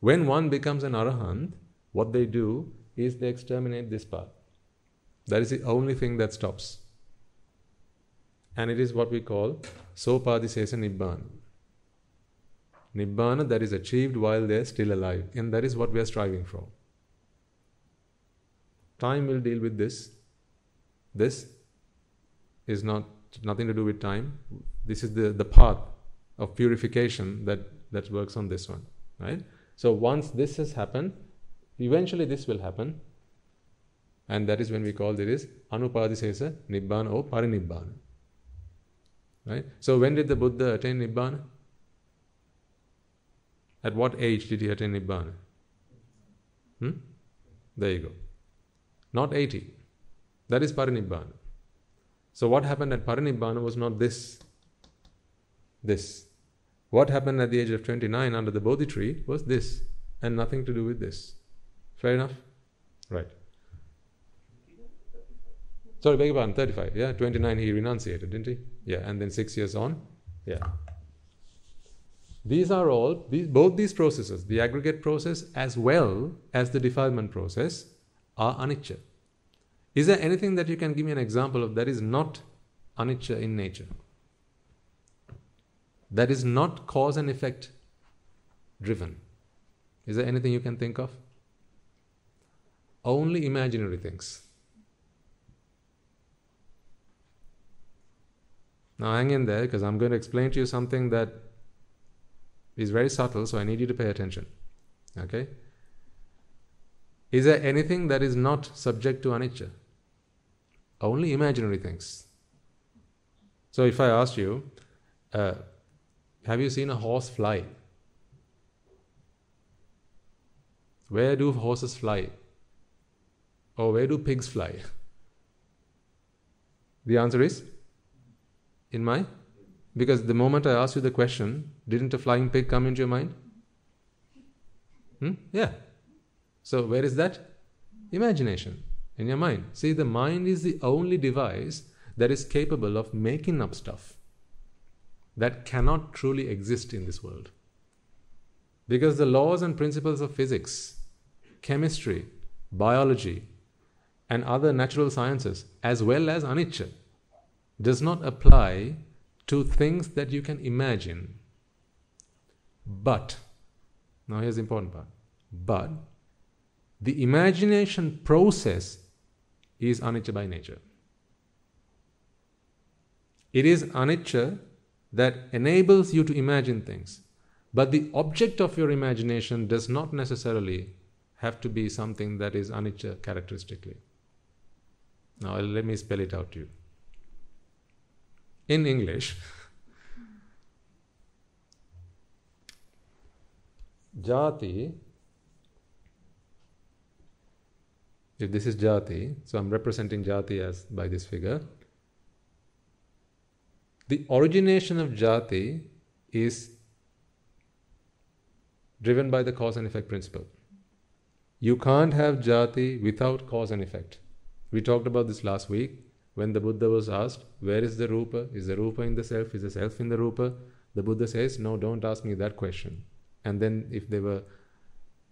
When one becomes an arahant, what they do is they exterminate this part. That is the only thing that stops. And it is what we call sopadisesa nibbana. Nibbana that is achieved while they're still alive. And that is what we are striving for. Time will deal with this. This is not nothing to do with time. This is the, the path of purification that, that works on this one. Right? So once this has happened, eventually this will happen. And that is when we call it is anupadisesa nibbana or parinibbana. Right? So when did the Buddha attain nibbana? At what age did he attain nibbana? Hmm? There you go. Not 80. That is parinibbana. So what happened at parinibbana was not this. This. What happened at the age of 29 under the Bodhi tree was this, and nothing to do with this. Fair enough? Right. Sorry, beg your pardon, 35. Yeah, 29 he renunciated, didn't he? Yeah, and then six years on. Yeah. These are all, these, both these processes, the aggregate process as well as the defilement process, are anicca. Is there anything that you can give me an example of that is not anicca in nature? That is not cause and effect driven. Is there anything you can think of? Only imaginary things. Now hang in there because I'm going to explain to you something that is very subtle, so I need you to pay attention. Okay? Is there anything that is not subject to anicca? Only imaginary things. So if I asked you, uh, have you seen a horse fly? Where do horses fly? Or where do pigs fly? The answer is in my because the moment I asked you the question, didn't a flying pig come into your mind? Hmm? Yeah. So where is that? Imagination in your mind. See, the mind is the only device that is capable of making up stuff that cannot truly exist in this world. Because the laws and principles of physics, chemistry, biology, and other natural sciences, as well as anicca, does not apply to things that you can imagine. But, now here's the important part, but the imagination process is anicca by nature. It is anicca that enables you to imagine things. But the object of your imagination does not necessarily have to be something that is anicca characteristically. Now, let me spell it out to you in English. Jati, if this is Jati, so I'm representing Jati as by this figure. The origination of Jati is driven by the cause and effect principle. You can't have Jati without cause and effect. We talked about this last week. When the Buddha was asked, Where is the Rupa? Is the Rupa in the self? Is the self in the Rupa? The Buddha says, No, don't ask me that question. And then, if they were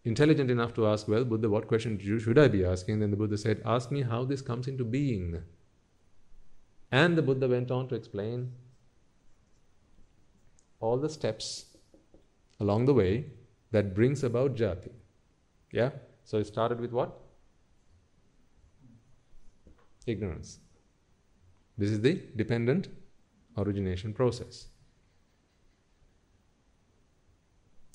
intelligent enough to ask, Well, Buddha, what question should I be asking? Then the Buddha said, Ask me how this comes into being. And the Buddha went on to explain all the steps along the way that brings about jati. Yeah? So it started with what? Ignorance. This is the dependent origination process.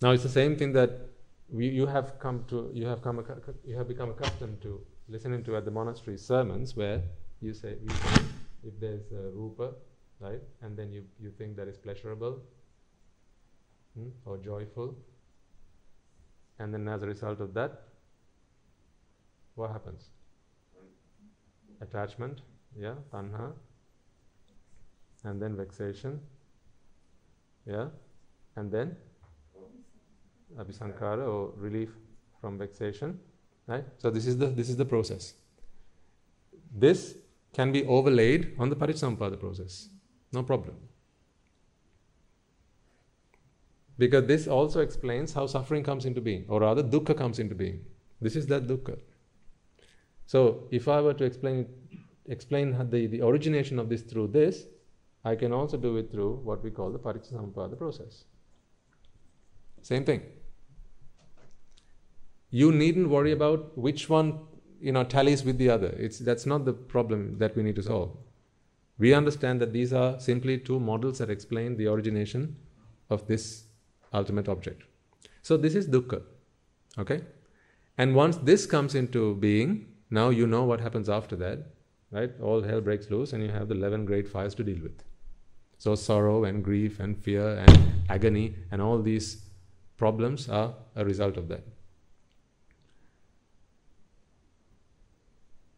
Now it's the same thing that we, you have come to, you have come, you have become accustomed to listening to at the monastery sermons where you say, if there's a rupa, right, and then you, you think that is pleasurable hmm, or joyful, and then as a result of that, what happens? Attachment, yeah, tanha, and then vexation, yeah, and then abhisankhara or relief from vexation, Right? So this is the this is the process. This can be overlaid on the Paticcasamuppada process. No problem. Because this also explains how suffering comes into being, or rather, dukkha comes into being. This is that dukkha. So, if I were to explain explain the, the origination of this through this, I can also do it through what we call the Paticcasamuppada process. Same thing. You needn't worry about which one you know tallies with the other. It's that's not the problem that we need to solve. We understand that these are simply two models that explain the origination of this ultimate object. So this is dukkha. Okay? And once this comes into being, now you know what happens after that, right? All hell breaks loose and you have the 11 great fires to deal with. So sorrow and grief and fear and agony and all these problems are a result of that.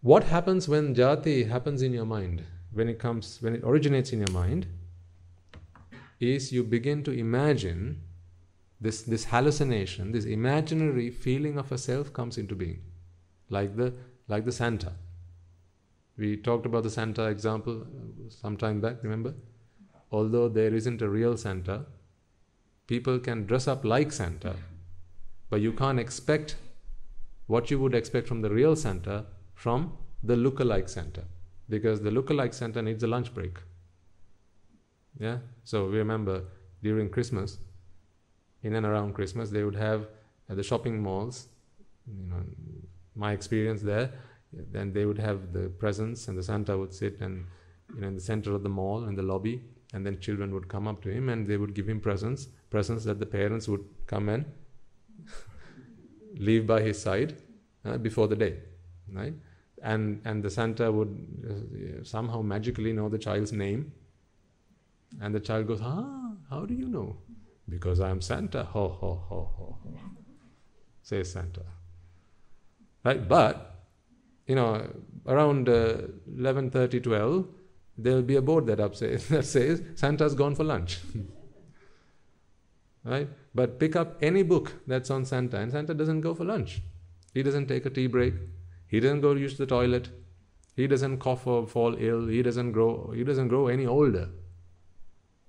What happens when jati happens in your mind? When it comes, when it originates in your mind, is you begin to imagine this, this hallucination, this imaginary feeling of a self comes into being, like the, like the Santa. We talked about the Santa example uh, some time back, remember? Although there isn't a real Santa, people can dress up like Santa, but you can't expect what you would expect from the real Santa from the look-alike Santa, because the look-alike Santa needs a lunch break. Yeah, so we remember during Christmas, in and around Christmas, they would have at the shopping malls, you know, my experience there, then they would have the presents and the Santa would sit and you know in the center of the mall in the lobby and then children would come up to him and they would give him presents presents that the parents would come and leave by his side uh, before the day right and and the santa would uh, somehow magically know the child's name and the child goes ah how do you know because i am santa ho ho ho ho ho says santa right but you know, around uh, 11.30, 12, there will be a board that, up say, that says, Santa's gone for lunch. right? But pick up any book that's on Santa, and Santa doesn't go for lunch. He doesn't take a tea break. He doesn't go use the toilet. He doesn't cough or fall ill. He doesn't grow. He doesn't grow any older.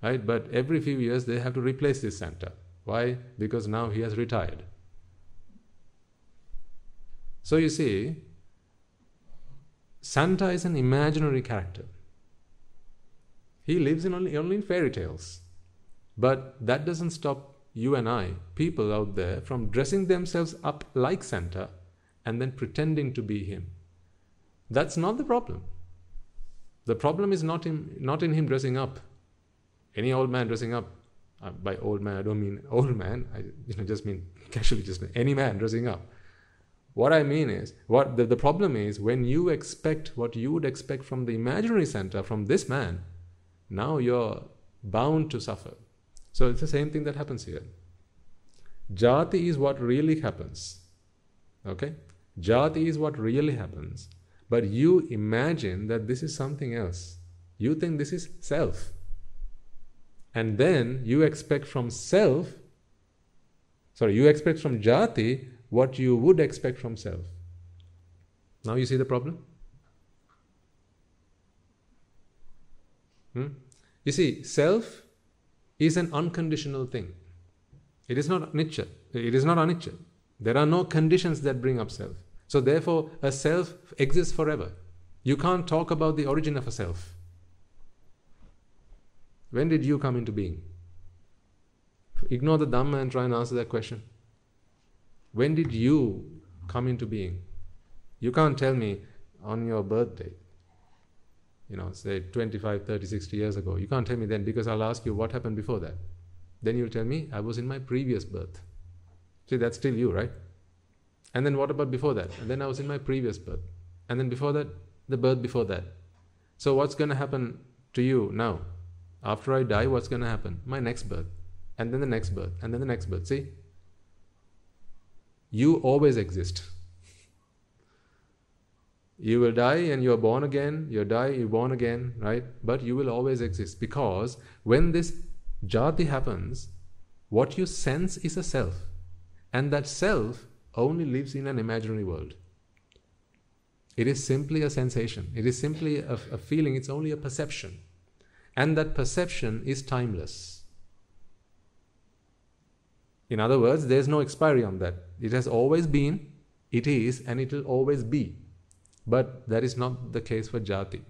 Right? But every few years they have to replace this Santa. Why? Because now he has retired. So you see, Santa is an imaginary character. He lives in only, only in fairy tales. But that doesn't stop you and I, people out there, from dressing themselves up like Santa and then pretending to be him. That's not the problem. The problem is not in, not in him dressing up. Any old man dressing up, uh, by old man, I don't mean old man, I you know, just mean casually, just mean any man dressing up what I mean is, what the, the problem is when you expect what you would expect from the imaginary Santa, from this man, now you're bound to suffer. So it's the same thing that happens here. Jati is what really happens. Okay? Jati is what really happens. But you imagine that this is something else. You think this is self. And then you expect from self, sorry, you expect from Jati what you would expect from self. Now you see the problem? Hmm? You see, self is an unconditional thing. It is not anicca. It is not anicca. There are no conditions that bring up self. So therefore, a self exists forever. You can't talk about the origin of a self. When did you come into being? Ignore the Dhamma and try and answer that question. When did you come into being? You can't tell me on your birthday, you know, say 25, 30, 60 years ago. You can't tell me then because I'll ask you what happened before that. Then you'll tell me I was in my previous birth. See, that's still you, right? And then what about before that? And then I was in my previous birth. And then before that, the birth before that. So what's going to happen to you now? After I die, what's going to happen? My next birth. And then the next birth. And then the next birth. See? you always exist. You will die and you are born again, you die, you're born again, right? But you will always exist because when this jati happens, what you sense is a self. And that self only lives in an imaginary world. It is simply a sensation, it is simply a, a feeling, it's only a perception. And that perception is timeless. In other words, there's no expiry on that. It has always been, it is, and it will always be. But that is not the case for jati.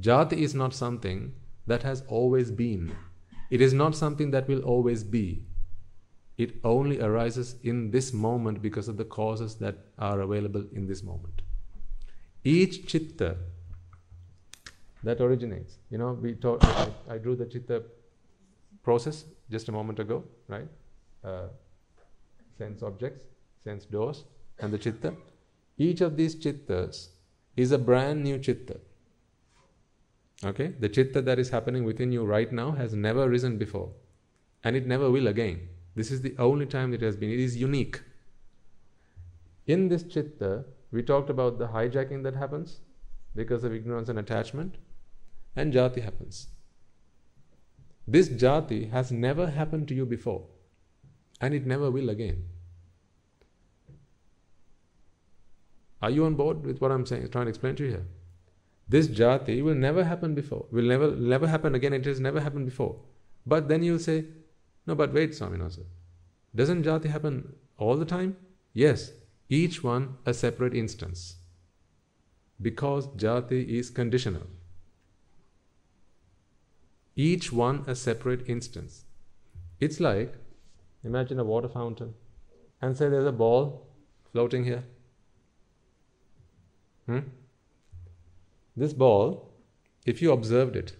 Jati is not something that has always been. It is not something that will always be. It only arises in this moment because of the causes that are available in this moment. Each chitta that originates, you know, we talked, I, I drew the chitta process just a moment ago, right? Uh, sense objects, sense doors, and the chitta. Each of these chittas is a brand new chitta. Okay? The chitta that is happening within you right now has never risen before. And it never will again. This is the only time it has been. It is unique. In this chitta, we talked about the hijacking that happens because of ignorance and attachment, and jati happens. This jati has never happened to you before, and it never will again. Are you on board with what I'm saying, trying to explain to you here? This jati will never happen before, will never never happen again, it has never happened before. But then you'll say, no, but wait, Swaminatha. Doesn't jati happen all the time? Yes, each one a separate instance. Because jati is conditional. Each one a separate instance. It's like, imagine a water fountain and say there's a ball floating here. Hmm? This ball, if you observed it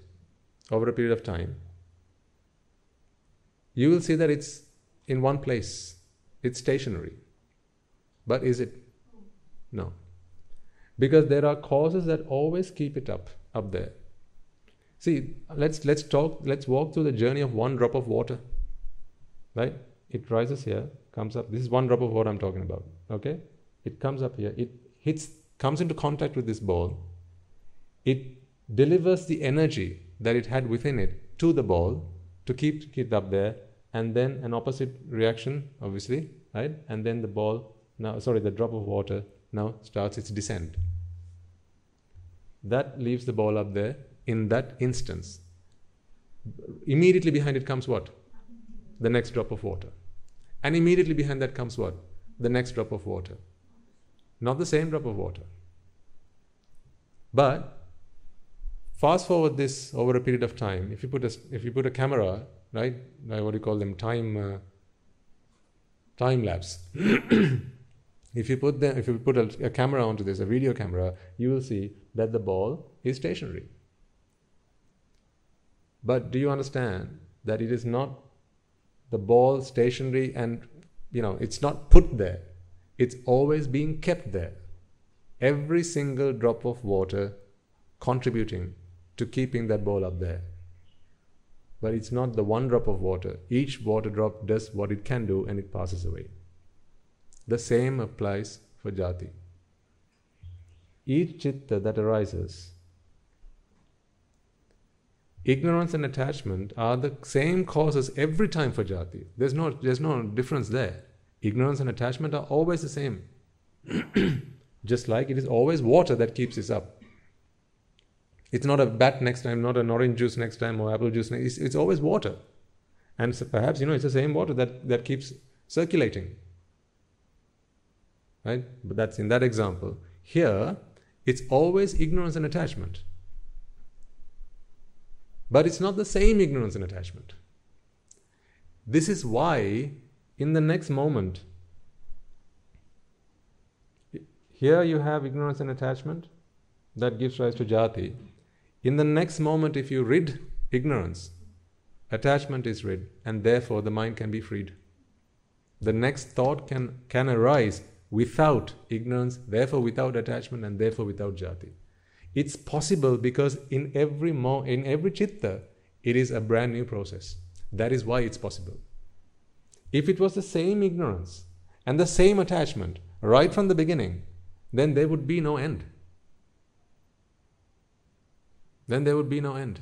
over a period of time, you will see that it's in one place, it's stationary. But is it? No. Because there are causes that always keep it up, up there. See, let's let's talk, let's walk through the journey of one drop of water. Right? It rises here, comes up. This is one drop of water I'm talking about. Okay? It comes up here, it hits comes into contact with this ball, it delivers the energy that it had within it to the ball to keep it up there, and then an opposite reaction, obviously, right? And then the ball, now, sorry, the drop of water now starts its descent. That leaves the ball up there in that instance. Immediately behind it comes what? The next drop of water. And immediately behind that comes what? The next drop of water. Not the same drop of water. But fast forward this over a period of time. If you put a, if you put a camera, right, what do you call them, time uh, time lapse. if you put the, if you put a, a camera onto this, a video camera, you will see that the ball is stationary. But do you understand that it is not the ball stationary and you know it's not put there. It's always being kept there. Every single drop of water contributing to keeping that ball up there. But it's not the one drop of water. Each water drop does what it can do and it passes away. The same applies for jati. Each chitta that arises, ignorance and attachment are the same causes every time for jati. There's no, there's no difference there. Ignorance and attachment are always the same. Just like it is always water that keeps us up. It's not a bat next time, not an orange juice next time, or apple juice next. It's, it's always water, and so perhaps you know it's the same water that that keeps circulating. Right, but that's in that example. Here, it's always ignorance and attachment. But it's not the same ignorance and attachment. This is why, in the next moment, here you have ignorance and attachment that gives rise to jati. In the next moment, if you rid ignorance, attachment is rid, and therefore the mind can be freed. The next thought can, can arise without ignorance, therefore without attachment, and therefore without jati. It's possible because in every mo- in every chitta, it is a brand new process. That is why it's possible. If it was the same ignorance and the same attachment right from the beginning, then there would be no end then there would be no end.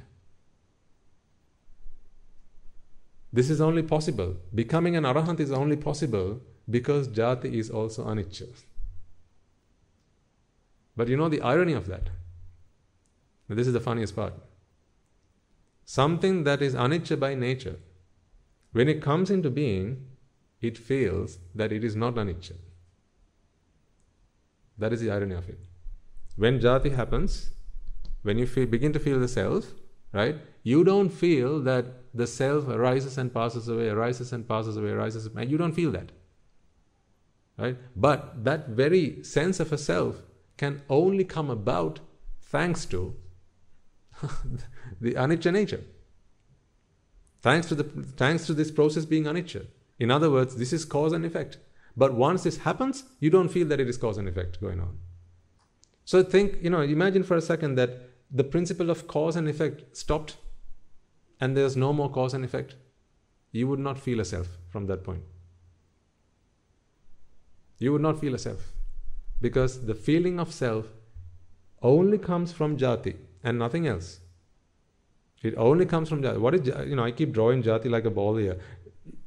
This is only possible. Becoming an arahant is only possible because jati is also anicca. But you know the irony of that? This is the funniest part. Something that is anicca by nature, when it comes into being, it feels that it is not anicca. That is the irony of it. When jati happens, when you feel, begin to feel the self, right, you don't feel that the self arises and passes away, arises and passes away, arises, and you don't feel that. Right? But that very sense of a self can only come about thanks to the anicca nature. Thanks to, the, thanks to this process being anicca. In other words, this is cause and effect. But once this happens, you don't feel that it is cause and effect going on. So think, you know, imagine for a second that the principle of cause and effect stopped and there's no more cause and effect. You would not feel a self from that point. You would not feel a self. Because the feeling of self only comes from jati and nothing else. It only comes from jati. What is you know? I keep drawing jati like a ball here.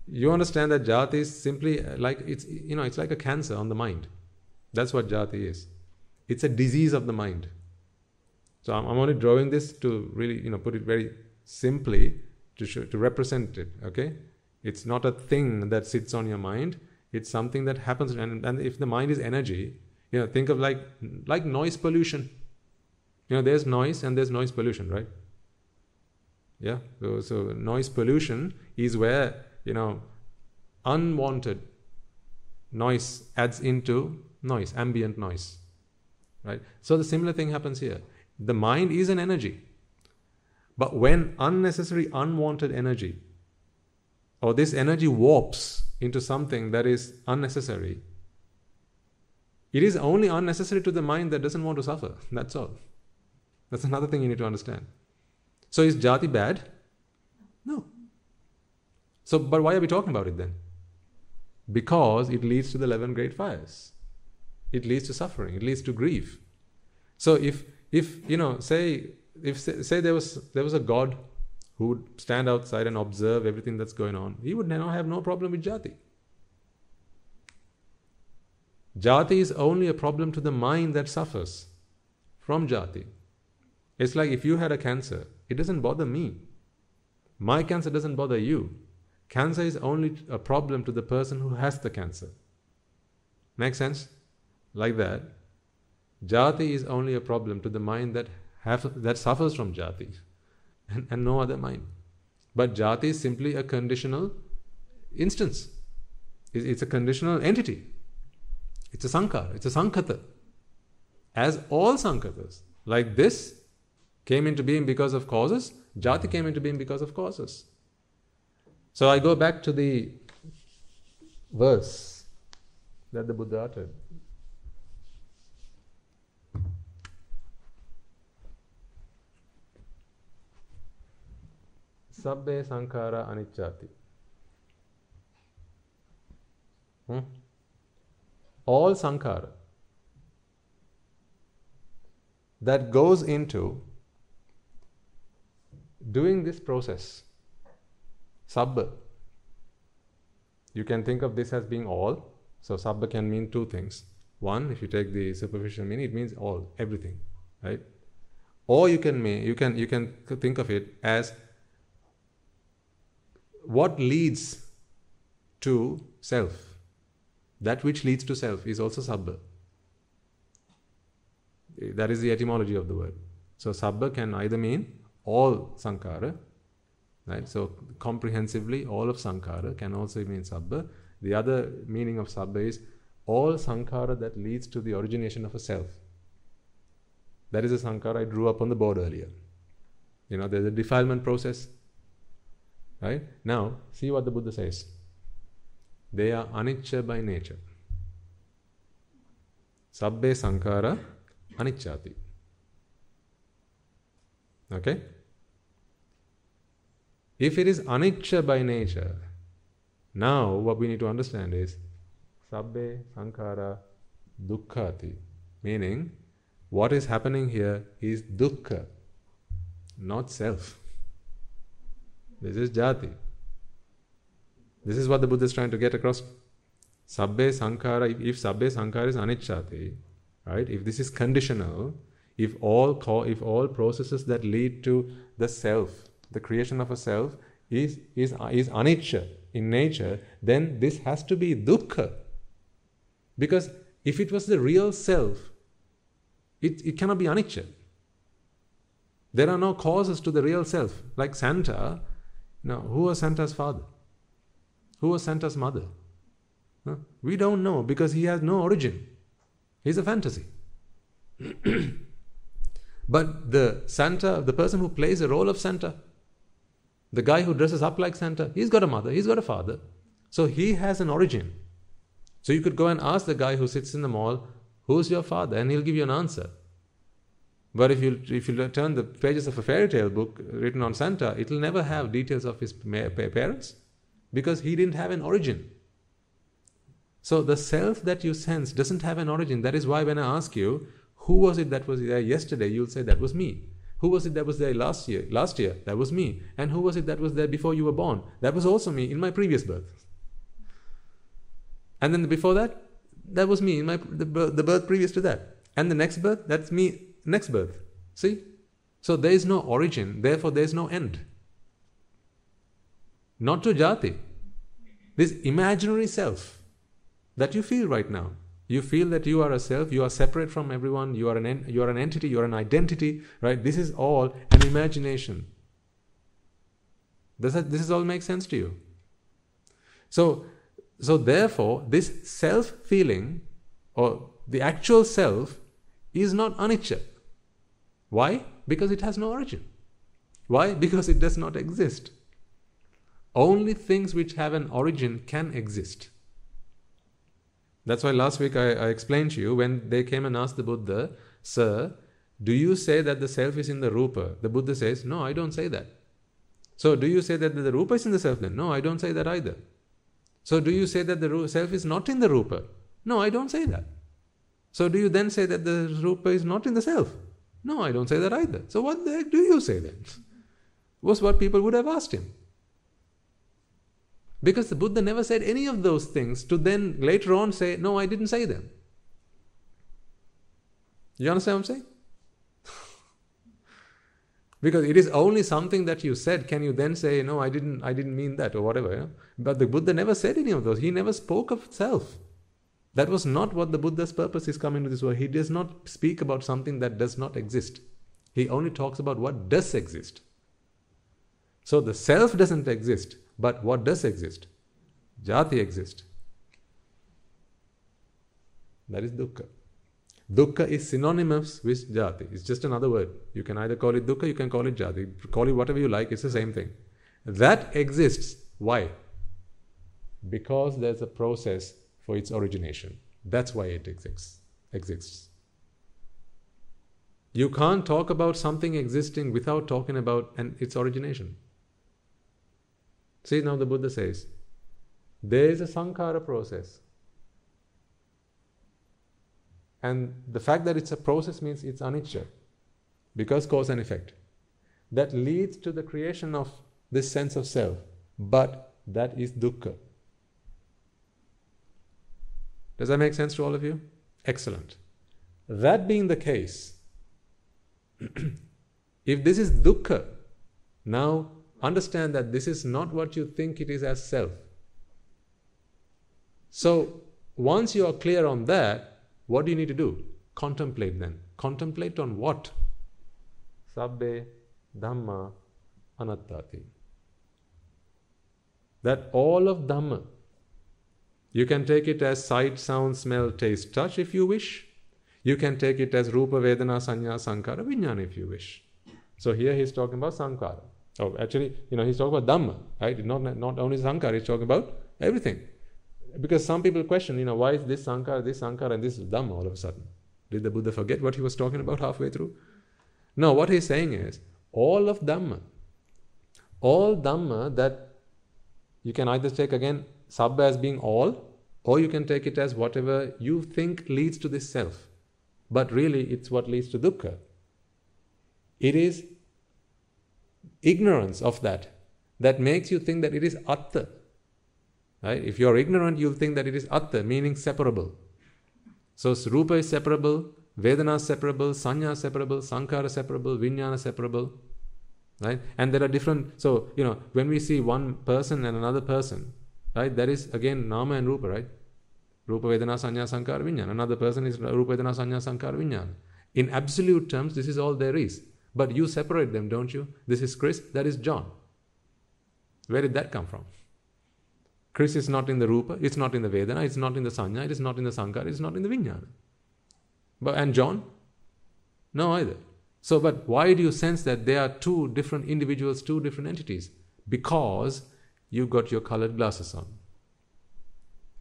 You understand that jati is simply uh, like it's you know it's like a cancer on the mind. That's what jati is. It's a disease of the mind. So I'm, I'm only drawing this to really you know put it very simply to show, to represent it. Okay, it's not a thing that sits on your mind. It's something that happens, and, and if the mind is energy, you know, think of like like noise pollution. You know, there's noise and there's noise pollution, right? Yeah. So, so noise pollution is where you know unwanted noise adds into noise, ambient noise, right? So the similar thing happens here. The mind is an energy, but when unnecessary, unwanted energy or this energy warps into something that is unnecessary, it is only unnecessary to the mind that doesn't want to suffer. That's all. That's another thing you need to understand. So is jati bad? No. So, but why are we talking about it then? Because it leads to the 11 great fires. It leads to suffering. It leads to grief. So if, if you know, say, if say there was there was a God who would stand outside and observe everything that's going on, he would now have no problem with jati. Jati is only a problem to the mind that suffers from jati. It's like if you had a cancer, it doesn't bother me. My cancer doesn't bother you. Cancer is only a problem to the person who has the cancer. Make sense? Like that. Jati is only a problem to the mind that have, that suffers from jati and, and no other mind. But jati is simply a conditional instance. It's, a conditional entity. It's a sankhara, it's a sankhata. As all sankhatas, like this, came into being because of causes, jati came into being because of causes. So I go back to the verse that the Buddha uttered. Sankhara aniccati. Hmm? All sankhara that goes into doing this process, sabba, you can think of this as being all. So sabba can mean two things. One, if you take the superficial meaning, it means all, everything, right? Or you can mean you can you can think of it as what leads to self. That which leads to self is also sabba. That is the etymology of the word. So sabba can either mean all sankhara, right? So comprehensively, all of sankhara can also mean sabba. The other meaning of sabba is all sankhara that leads to the origination of a self. That is a sankhara I drew up on the board earlier. You know, there's a defilement process. Right? Now, see what the Buddha says. They are anicca by nature. Sabbe sankhara aniccati. Okay? If it is anicca by nature, now what we need to understand is sabbe sankhara dukkhati, meaning what is happening here is dukkha, not self. This is jati. This is what the Buddha is trying to get across. Sabbe Sankhara, if, Sabbe Sankhara is Aniccati, right, if this is conditional, if all, if all processes that lead to the self, the creation of a self, is, is, is anicca in nature, then this has to be dukkha. Because if it was the real self, it, it cannot be anicca. There are no causes to the real self. Like Santa, now, who was Santa's father? Who was Santa's mother? Huh? We don't know because he has no origin. He's a fantasy. but the Santa, the person who plays the role of Santa, the guy who dresses up like Santa, he's got a mother, he's got a father. So he has an origin. So you could go and ask the guy who sits in the mall, Who's your father? And he'll give you an answer. But if you if you turn the pages of a fairy tale book written on Santa, it'll never have details of his parents because he didn't have an origin. So the self that you sense doesn't have an origin. That is why when I ask you, who was it that was there yesterday, you'll say that was me. Who was it that was there last year? Last year, that was me. And who was it that was there before you were born? That was also me in my previous birth. And then before that, that was me in my the birth, the birth previous to that. And the next birth, that's me next birth. See? So there is no origin, therefore there is no end. Not to jati. This imaginary self that you feel right now. You feel that you are a self, you are separate from everyone, you are an en- you are an entity, you are an identity, right? This is all an imagination. Does that, this is all make sense to you? So, so therefore, this self feeling or the actual self is not anicca. Why? Because it has no origin. Why? Because it does not exist. Only things which have an origin can exist. That's why last week I, I, explained to you when they came and asked the Buddha, Sir, do you say that the self is in the Rupa? The Buddha says, No, I don't say that. So, do you say that the Rupa is in the self then? No, I don't say that either. So, do you say that the self is not in the Rupa? No, I don't say that. So, do you then say that the Rupa is not in the self? No, I don't say that either. So what the heck do you say then? Was what people would have asked him. Because the Buddha never said any of those things to then later on say, No, I didn't say them. You understand what I'm saying? because it is only something that you said can you then say no i didn't i didn't mean that or whatever yeah? but the buddha never said any of those he never spoke of self that was not what the Buddha's purpose is coming to this world. He does not speak about something that does not exist. He only talks about what does exist. So the self doesn't exist, but what does exist? Jati exists. That is dukkha. Dukkha is synonymous with jati. It's just another word. You can either call it dukkha, you can call it jati. Call it whatever you like, it's the same thing. That exists. Why? Because there's a process for its origination. That's why it exists. exists. You can't talk about something existing without talking about an, its origination. See, now the Buddha says, there is a sankhara process. And the fact that it's a process means it's anicca, because cause and effect. That leads to the creation of this sense of self, but that is dukkha. Does that make sense to all of you? Excellent. That being the case, if this is dukkha, now understand that this is not what you think it is as self. So, once you are clear on that, what do you need to do? Contemplate then. Contemplate on what? Sabbe Dhamma Anattati. That all of Dhamma you can take it as sight, sound, smell, taste, touch if you wish. You can take it as Rupa, Vedana, Sanya, Sankhara, Vijnana if you wish. So here he's talking about Sankhara. Oh, actually, you know, he's talking about Dhamma, right? Not, not only Sankhara, he's talking about everything. Because some people question, you know, why is this Sankhara, this Sankhara, and this is Dhamma all of a sudden? Did the Buddha forget what he was talking about halfway through? No, what he's saying is all of Dhamma, all Dhamma that you can either take again Sabba as being all, or you can take it as whatever you think leads to this self. But really, it's what leads to dukkha. It is ignorance of that that makes you think that it is atta. Right? If you're ignorant, you'll think that it is atta, meaning separable. So rupa is separable, Vedana is separable, Sanya is separable, Sankhara separable, Vijnana separable. Right? And there are different, so, you know, when we see one person and another person, right, that is again Nama and Rupa, right? Rupa Vedana Sanya Sankhara Vijnana. Another person is Rupa Vedana Sanya Sankhara Vijnana. In absolute terms, this is all there is. But you separate them, don't you? This is Chris, that is John. Where did that come from? Chris is not in the Rupa, it's not in the Vedana, it's not in the Sanya, it is not in the Sankhara, it's not in the Vijnana. But, and John? No, either. So, but why do you sense that they are two different individuals, two different entities? Because you got your colored glasses on.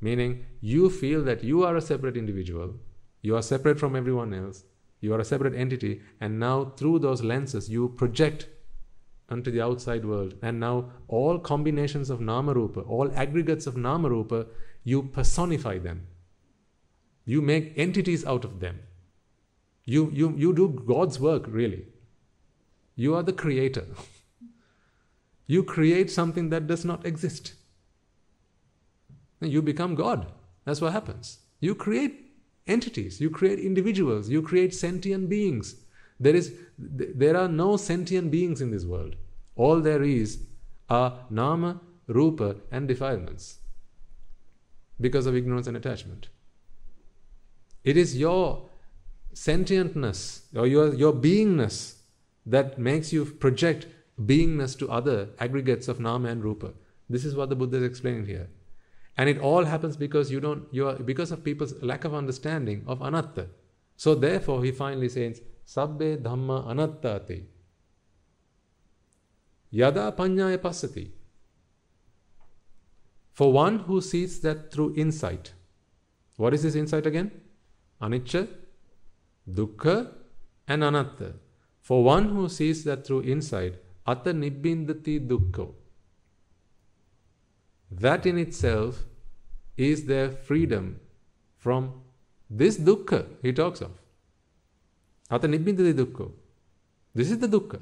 Meaning, you feel that you are a separate individual, you are separate from everyone else, you are a separate entity, and now through those lenses you project unto the outside world. And now all combinations of Nama Rupa, all aggregates of Nama Rupa, you personify them. You make entities out of them. You, you, you do God's work, really. You are the creator. you create something that does not exist. You become God. That's what happens. You create entities, you create individuals, you create sentient beings. There, is, there are no sentient beings in this world. All there is are nama, rupa, and defilements because of ignorance and attachment. It is your sentientness or your, your beingness that makes you project beingness to other aggregates of nama and rupa. This is what the Buddha is explaining here. And it all happens because you don't you are because of people's lack of understanding of anatta. So therefore he finally says, Sabbe Dhamma Anattati. Yada Panyaya Pasati. For one who sees that through insight. What is this insight again? Anicca, Dukkha, and Anatta. For one who sees that through insight, Atta Nibbindati. That in itself is their freedom from this dukkha he talks of. Ata nibbindati. This is the dukkha,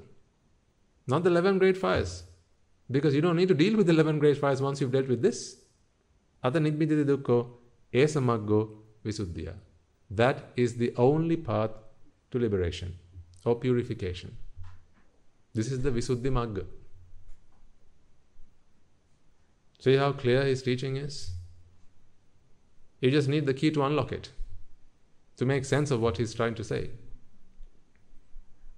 not the 11 great fires. Because you don't need to deal with the 11 great fires once you've dealt with this. Ata nibbindati dukkha esamaggo visuddhya. That is the only path to liberation or purification. This is the Visuddhi Magga. See how clear his teaching is? You just need the key to unlock it, to make sense of what he's trying to say.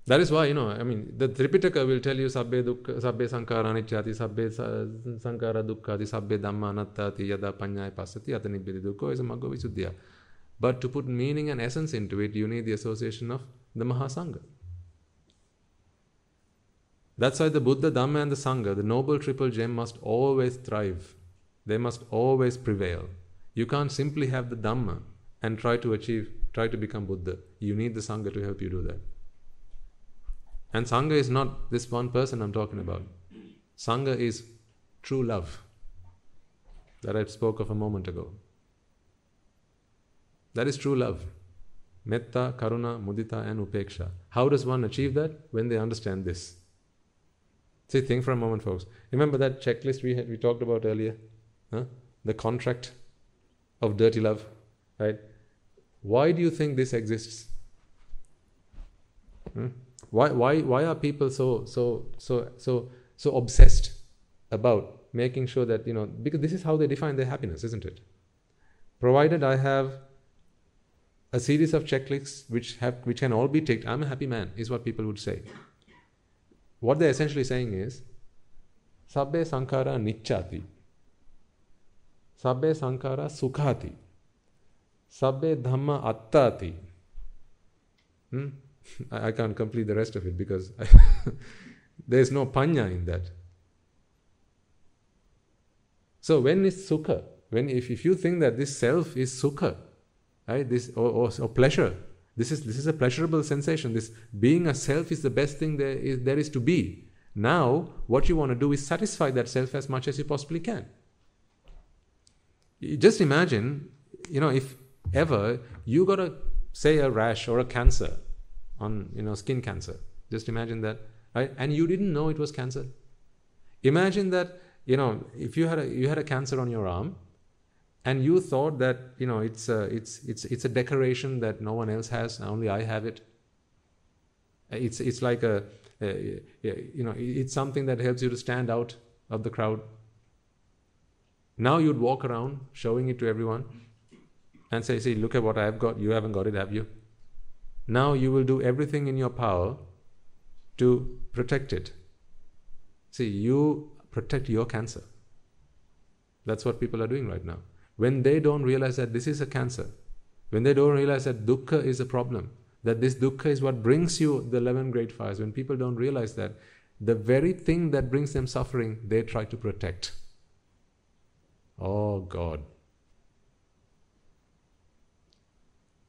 That is why, you know, I mean, the Tripitaka will tell you sabbe dukkha, sabbe sankhara aniccati, sabbe sankhara dukkhati, sabbe dhamma anattati, yada panyaya pasati, yata nibbidi dukkho is a maggo visuddhya. But to put meaning and essence into it, you need the association of the Mahasangha. That's why the Buddha, Dhamma, and the Sangha, the noble triple gem, must always thrive. They must always prevail. You can't simply have the Dhamma and try to achieve, try to become Buddha. You need the Sangha to help you do that. And Sangha is not this one person I'm talking about. Sangha is true love that I spoke of a moment ago. That is true love. Metta, Karuna, Mudita, and Upeksha. How does one achieve that? When they understand this. See, think for a moment, folks. Remember that checklist we had, we talked about earlier? Huh? The contract of dirty love, right? Why do you think this exists? Hmm? Why, why, why are people so, so, so, so, so obsessed about making sure that, you know, because this is how they define their happiness, isn't it? Provided I have a series of checklists which have which can all be ticked, I'm a happy man, is what people would say. What they're essentially saying is, Sabbe Sankhara Nichati. Sabbe Sankhara Sukhati. Sabbe Dhamma Attati. Hmm? I, I can't complete the rest of it because there is no panya in that. So when is sukha? When if, if you think that this self is sukha, right? This or, or, or pleasure, this is this is a pleasurable sensation. This being a self is the best thing there is there is to be. Now, what you want to do is satisfy that self as much as you possibly can. Just imagine, you know, if ever you got a say a rash or a cancer on you know skin cancer. Just imagine that, right? And you didn't know it was cancer. Imagine that you know, if you had a, you had a cancer on your arm, and you thought that you know it's a, it's it's it's a decoration that no one else has, only I have it. It's it's like a, a you know it's something that helps you to stand out of the crowd. Now you'd walk around showing it to everyone and say, "See, look at what I've got. You haven't got it, have you?" Now you will do everything in your power to protect it. See, you protect your cancer. That's what people are doing right now. When they don't realize that this is a cancer, when they don't realize that dukkha is a problem, that this dukkha is what brings you the 11 great fires, when people don't realize that, the very thing that brings them suffering, they try to protect. Oh God.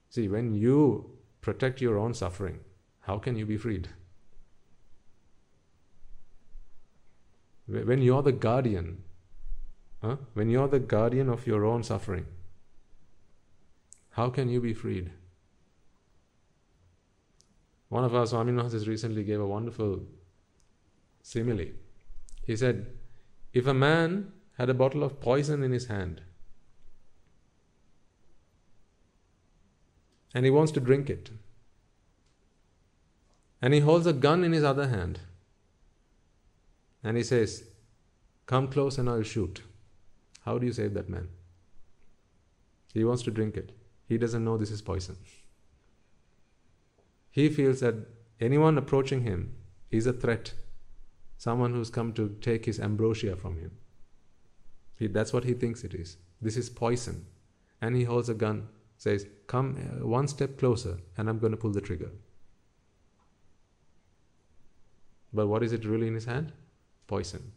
See, when you protect your own suffering, how can you be freed? When you're the guardian, huh? when you're the guardian of your own suffering, how can you be freed? One of our Swaminathasis recently gave a wonderful simile. He said, If a man had a bottle of poison in his hand and he wants to drink it, and he holds a gun in his other hand, and he says, Come close and I'll shoot. How do you save that man? He wants to drink it. He doesn't know this is poison. He feels that anyone approaching him is a threat, someone who's come to take his ambrosia from him. He, that's what he thinks it is. This is poison. And he holds a gun, says, Come uh, one step closer, and I'm going to pull the trigger. But what is it really in his hand? poison.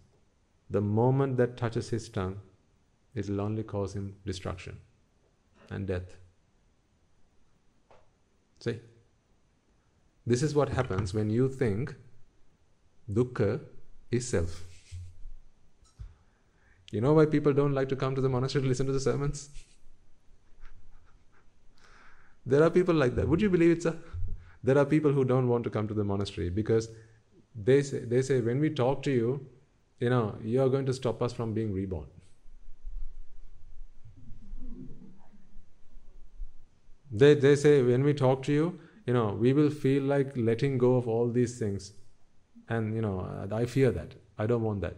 The moment that touches his tongue, it will only cause him destruction and death. See? This is what happens when you think dukkha is self. You know why people don't like to come to the monastery to listen to the sermons? there are people like that. Would you believe it, sir? There are people who don't want to come to the monastery because they say, they say when we talk to you, you know, you are going to stop us from being reborn. They, they say when we talk to you, you know, we will feel like letting go of all these things. And, you know, uh, I fear that. I don't want that.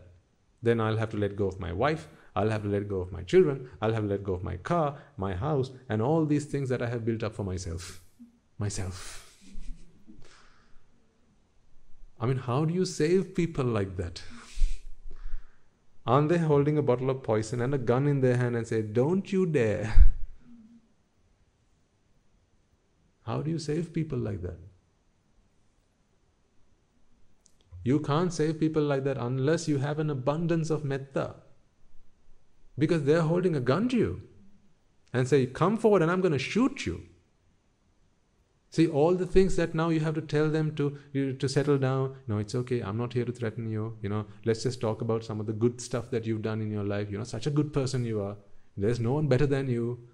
Then I'll have to let go of my wife. I'll have to let go of my children. I'll have to let go of my car, my house, and all these things that I have built up for myself. Myself. I mean, how do you save people like that? Aren't they holding a bottle of poison and a gun in their hand and say, Don't you dare? How do you save people like that? You can't save people like that unless you have an abundance of metta. Because they're holding a gun to you and say, Come forward and I'm going to shoot you. See, all the things that now you have to tell them to you, to settle down. No, it's okay. I'm not here to threaten you. You know, let's just talk about some of the good stuff that you've done in your life. You know, such a good person you are. There's no one better than you.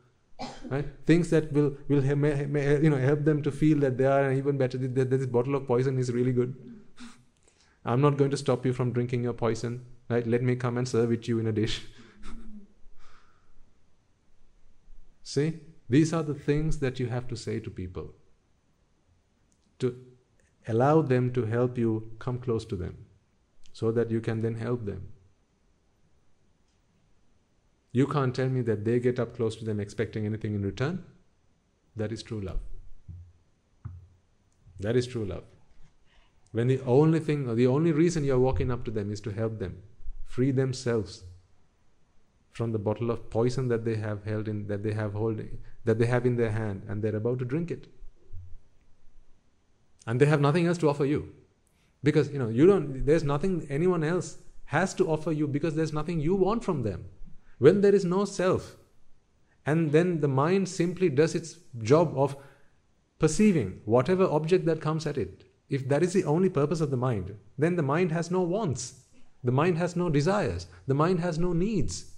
Right? Things that will will may, may, you know help them to feel that they are even better. That this bottle of poison is really good. I'm not going to stop you from drinking your poison. Right? Let me come and serve it to you in a dish. See, these are the things that you have to say to people to allow them to help you come close to them so that you can then help them. You can't tell me that they get up close to them expecting anything in return. That is true love. That is true love. When the only thing, or the only reason you're walking up to them is to help them free themselves from the bottle of poison that they have held in, that they have holding, that they have in their hand, and they're about to drink it and they have nothing else to offer you because you know you don't there's nothing anyone else has to offer you because there's nothing you want from them when there is no self. And then the mind simply does its job of perceiving whatever object that comes at it. If that is the only purpose of the mind then the mind has no wants. The mind has no desires. The mind has no needs.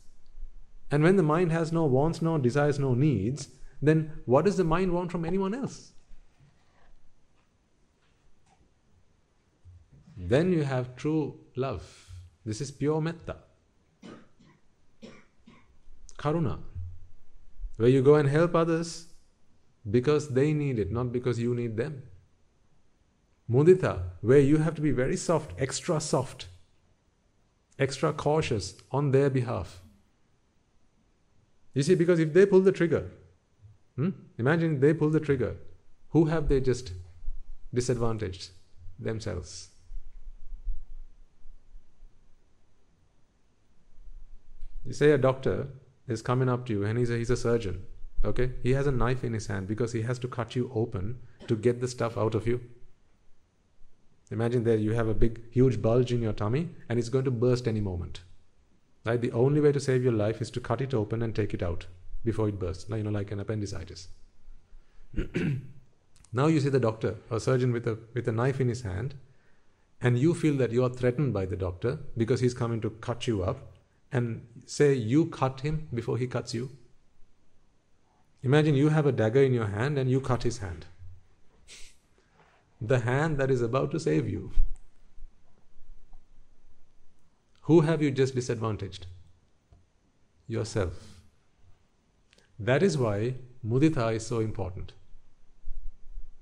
And when the mind has no wants no desires no needs then what does the mind want from anyone else? Then you have true love. This is pure metta. Karuna, where you go and help others because they need it, not because you need them. Mudita, where you have to be very soft, extra soft, extra cautious on their behalf. You see, because if they pull the trigger, hmm? imagine they pull the trigger, who have they just disadvantaged? Themselves. You say a doctor is coming up to you and he's a, he's a surgeon, okay? He has a knife in his hand because he has to cut you open to get the stuff out of you. Imagine that you have a big, huge bulge in your tummy and it's going to burst any moment. Right? The only way to save your life is to cut it open and take it out before it bursts. You know, like an appendicitis. now you see the doctor, a surgeon with a with a knife in his hand, and you feel that you are threatened by the doctor because he's coming to cut you up, and say you cut him before he cuts you. Imagine you have a dagger in your hand and you cut his hand the hand that is about to save you. Who have you just disadvantaged? Yourself. That is why mudita is so important.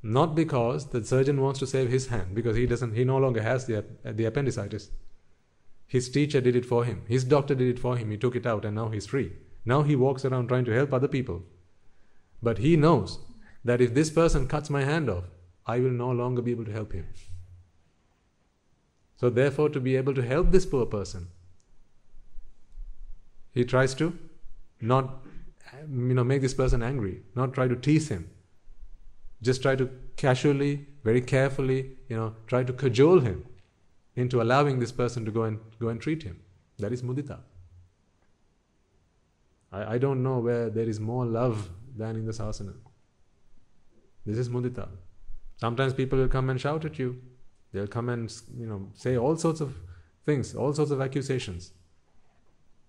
Not because the surgeon wants to save his hand, because he doesn't, he no longer has the, the appendicitis. His teacher did it for him. His doctor did it for him. He took it out and now he's free. Now he walks around trying to help other people. But he knows that if this person cuts my hand off, I will no longer be able to help him. So, therefore, to be able to help this poor person, he tries to not you know, make this person angry, not try to tease him. Just try to casually, very carefully, you know, try to cajole him into allowing this person to go and go and treat him. That is mudita. I, I don't know where there is more love than in the sasana. This is mudita. Sometimes people will come and shout at you. They'll come and you know say all sorts of things, all sorts of accusations.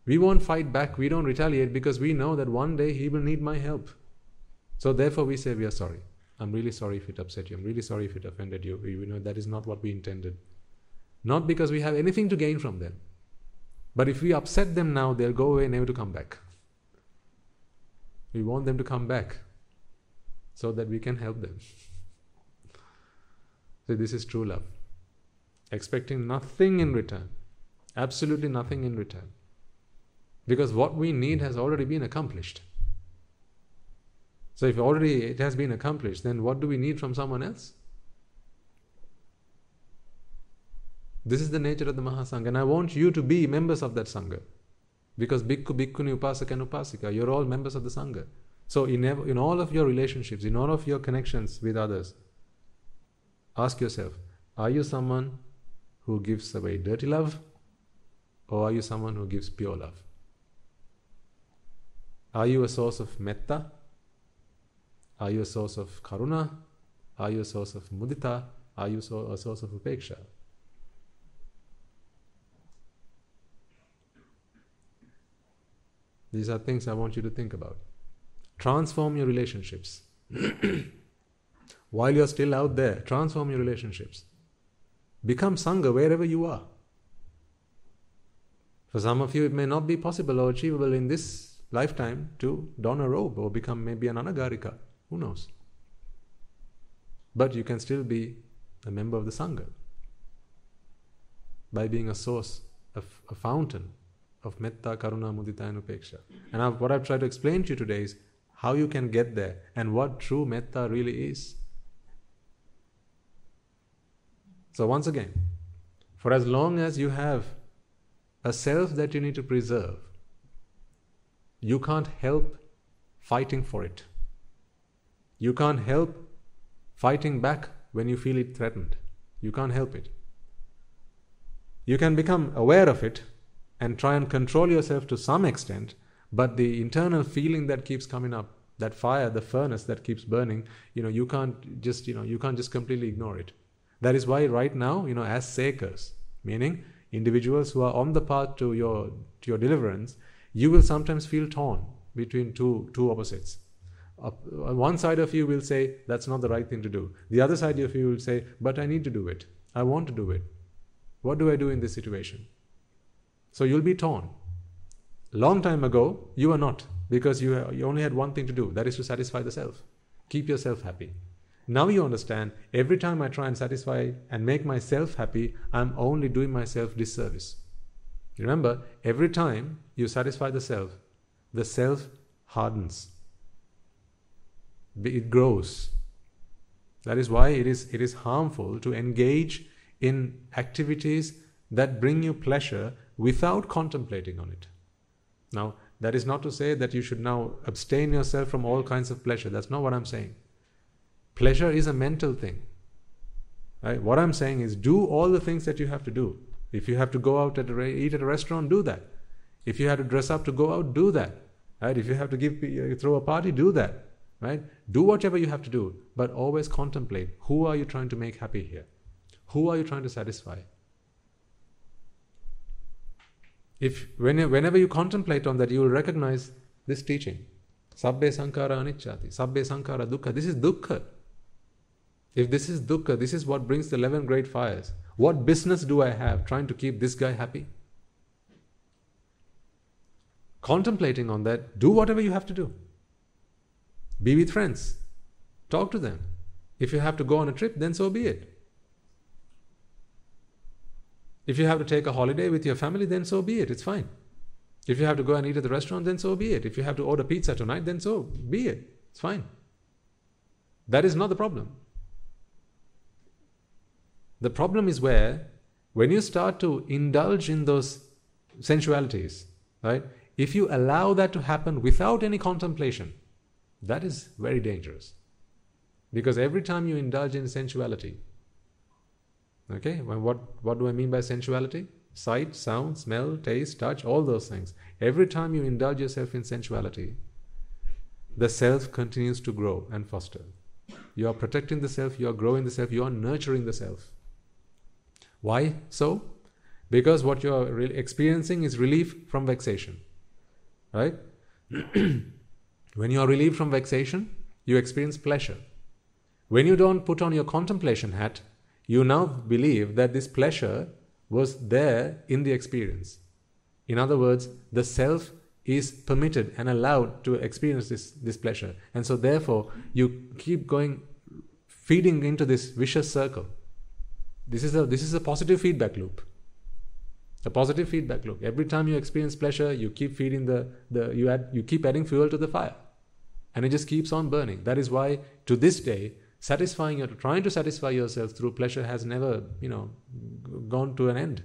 We won't fight back, we don't retaliate because we know that one day he will need my help. So therefore we say we are sorry. I'm really sorry if it upset you. I'm really sorry if it offended you. We know that is not what we intended. Not because we have anything to gain from them. But if we upset them now, they'll go away never to come back. We want them to come back so that we can help them. So this is true love. Expecting nothing in return. Absolutely nothing in return. Because what we need has already been accomplished. So if already it has been accomplished, then what do we need from someone else? This is the nature of the Mahasangha, and I want you to be members of that Sangha. Because Bhikkhu, Bhikkhuni, Upasaka, and Upasika, you're all members of the Sangha. So in, in all of your relationships, in all of your connections with others, Ask yourself are you someone who gives away dirty love or are you someone who gives pure love? Are you a source of metta? Are you a source of karuna? Are you a source of mudita? Are you a source of upeksha? These are things I want you to think about. Transform your relationships. while you're still out there, transform your relationships. Become Sangha wherever you are. For some of you, it may not be possible or achievable in this lifetime to don a robe or become maybe an anagarika. Who knows? But you can still be a member of the Sangha by being a source, a, a fountain of metta, karuna, mudita, and upeksha. And I've, what I've tried to explain to you today is how you can get there and what true metta really is. So, once again, for as long as you have a self that you need to preserve, you can't help fighting for it. You can't help fighting back when you feel it threatened. You can't help it. You can become aware of it and try and control yourself to some extent, but the internal feeling that keeps coming up, that fire, the furnace that keeps burning, you know, you can't just, you know, you can't just completely ignore it. That is why right now, you know, as seekers, meaning individuals who are on the path to your to your deliverance, you will sometimes feel torn between two two opposites. Uh, one side of you will say that's not the right thing to do. The other side of you will say, but I need to do it. I want to do it. What do I do in this situation? So you'll be torn. Long time ago, you were not because you, you only had one thing to do that is to satisfy the self. Keep yourself happy. Now you understand every time I try and satisfy and make myself happy, I'm only doing myself disservice. Remember, every time you satisfy the self, the self hardens, it grows. That is why it is, it is harmful to engage in activities that bring you pleasure without contemplating on it. Now, that is not to say that you should now abstain yourself from all kinds of pleasure. That's not what I'm saying. Pleasure is a mental thing. Right? What I'm saying is do all the things that you have to do. If you have to go out at a, eat at a restaurant, do that. If you have to dress up to go out, do that. Right? If you have to give uh, throw a party, do that. Right? Do whatever you have to do, but always contemplate who are you trying to make happy here? Who are you trying to satisfy? If when, whenever you contemplate on that, you will recognize this teaching. Sabbe sankhara aniccati. Sabbe sankhara dukkha. This is dukkha. If this is dukkha, this is what brings the 11 great fires. What business do I have trying to keep this guy happy? Contemplating on that, do whatever you have to do. Be with friends. Talk to them. If you have to go on a trip, then so be it. If you have to take a holiday with your family, then so be it. It's fine. If you have to go and eat at the restaurant, then so be it. If you have to order pizza tonight, then so be it. It's fine. That is not the problem. The problem is where, when you start to indulge in those sensualities, right? If you allow that to happen without any contemplation, that is very dangerous. Because every time you indulge in sensuality, Okay, well, what, what do I mean by sensuality? Sight, sound, smell, taste, touch, all those things. Every time you indulge yourself in sensuality, the self continues to grow and foster. You are protecting the self, you are growing the self, you are nurturing the self. Why so? Because what you are re- experiencing is relief from vexation. Right? when you are relieved from vexation, you experience pleasure. When you don't put on your contemplation hat, you now believe that this pleasure was there in the experience. In other words, the self is permitted and allowed to experience this, this pleasure. And so, therefore, you keep going, feeding into this vicious circle. This is a, this is a positive feedback loop. A positive feedback loop. Every time you experience pleasure, you keep feeding the, the you, add, you keep adding fuel to the fire. And it just keeps on burning. That is why, to this day, satisfying or trying to satisfy yourself through pleasure has never, you know, gone to an end,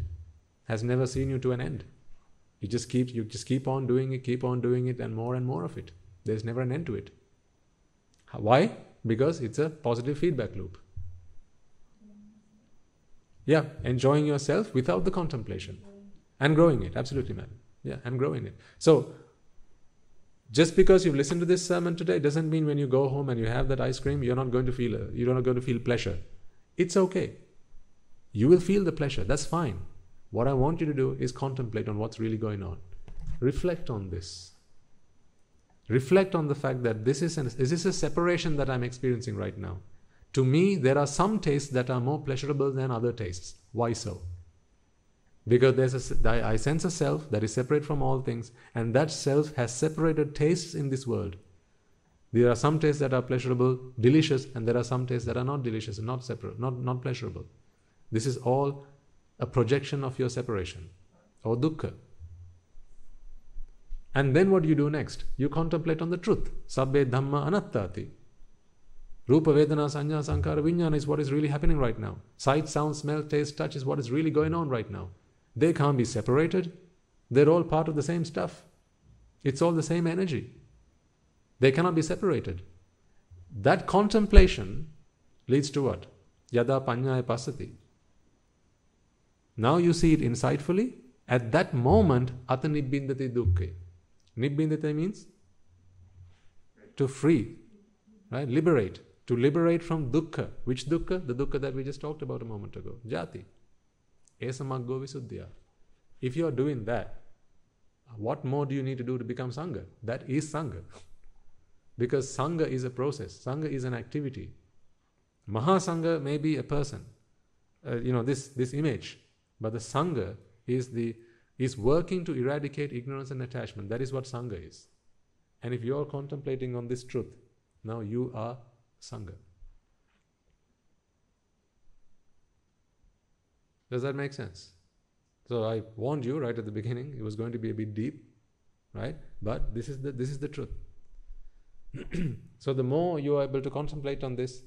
has never seen you to an end. You just keep you just keep on doing it, keep on doing it, and more and more of it. There's never an end to it. Why? Because it's a positive feedback loop. Yeah, enjoying yourself without the contemplation and growing it. Absolutely, man. Yeah, and growing it. So just because you've listened to this sermon today doesn't mean when you go home and you have that ice cream, you're not going to feel you're not going to feel pleasure. It's okay. You will feel the pleasure. That's fine. What I want you to do is contemplate on what's really going on. Reflect on this. Reflect on the fact that this is, an, is this a separation that I'm experiencing right now? To me, there are some tastes that are more pleasurable than other tastes. Why so? Because there's a, I sense a self that is separate from all things, and that self has separated tastes in this world. There are some tastes that are pleasurable, delicious, and there are some tastes that are not delicious not separate, not, not pleasurable. This is all a projection of your separation or dukkha. And then what do you do next? You contemplate on the truth. Sabbe dhamma anattati. Rupa, Vedana, Sanya, Sankhara, Vijnana is what is really happening right now. Sight, sound, smell, taste, touch is what is really going on right now. They can't be separated. They're all part of the same stuff. It's all the same energy. They cannot be separated. That contemplation leads to what? Yada panyaya pasati. Now you see it insightfully. At that moment, ata nibbindati dukkhe. Nibbindate means to free, right? Liberate. To liberate from dukkha. Which dukkha? The dukkha that we just talked about a moment ago. Jati. Esamaggo visuddhya. If you are doing that, what more do you need to do to become Sangha? That is Sangha. because Sangha is a process, Sangha is an activity. Mahasangha may be a person, uh, you know, this, this image, but the Sangha is the, is working to eradicate ignorance and attachment. That is what Sangha is. And if you are contemplating on this truth, now you are Sangha. Does that make sense? So I warned you right at the beginning, it was going to be a bit deep, right? But this is the this is the truth. so the more you are able to contemplate on this,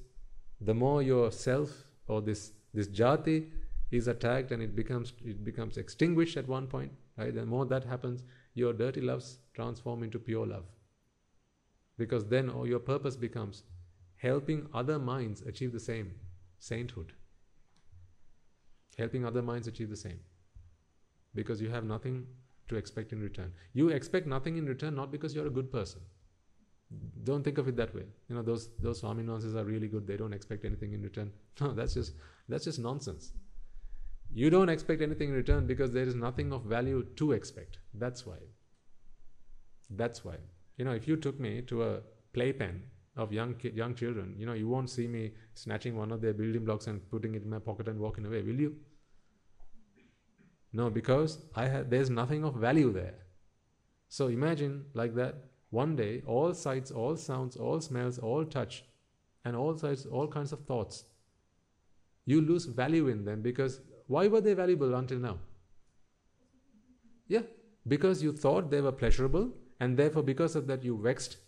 the more your self or this this jati is attacked and it becomes it becomes extinguished at one point, right? The more that happens, your dirty loves transform into pure love. Because then all your purpose becomes helping other minds achieve the same sainthood. Helping other minds achieve the same because you have nothing to expect in return. You expect nothing in return not because you're a good person. Don't think of it that way. You know, those those Swaminanses are really good. They don't expect anything in return. No, that's just that's just nonsense. You don't expect anything in return because there is nothing of value to expect. That's why. That's why. You know, if you took me to a playpen of young young children, you know, you won't see me snatching one of their building blocks and putting it in my pocket and walking away, will you? No, because I have, there's nothing of value there. So imagine like that. One day, all sights, all sounds, all smells, all touch, and all sights, all kinds of thoughts. You lose value in them because why were they valuable until now? Yeah, because you thought they were pleasurable, and therefore, because of that, you vexed,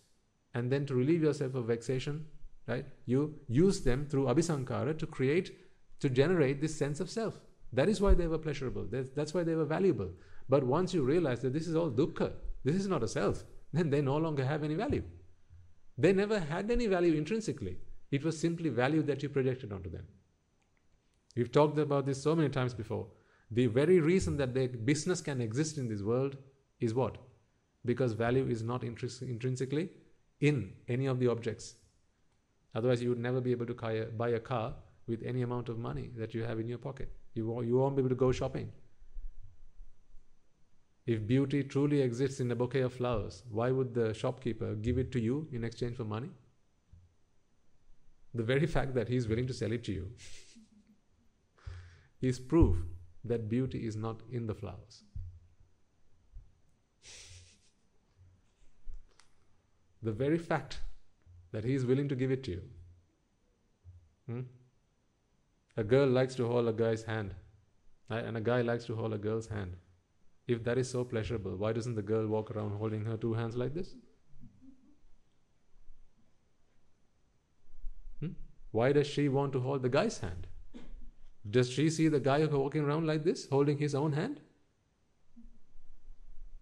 and then to relieve yourself of vexation, right? You use them through abhisankhara to create, to generate this sense of self. That is why they were pleasurable. That's why they were valuable. But once you realize that this is all dukkha, this is not a self, then they no longer have any value. They never had any value intrinsically. It was simply value that you projected onto them. We've talked about this so many times before. The very reason that their business can exist in this world is what? Because value is not intrinsically in any of the objects. Otherwise, you would never be able to buy a car with any amount of money that you have in your pocket. You, you won't be able to go shopping. If beauty truly exists in a bouquet of flowers, why would the shopkeeper give it to you in exchange for money? The very fact that he is willing to sell it to you is proof that beauty is not in the flowers. The very fact that he is willing to give it to you. Hmm? A girl likes to hold a guy's hand, and a guy likes to hold a girl's hand. If that is so pleasurable, why doesn't the girl walk around holding her two hands like this? Hmm? Why does she want to hold the guy's hand? Does she see the guy walking around like this, holding his own hand?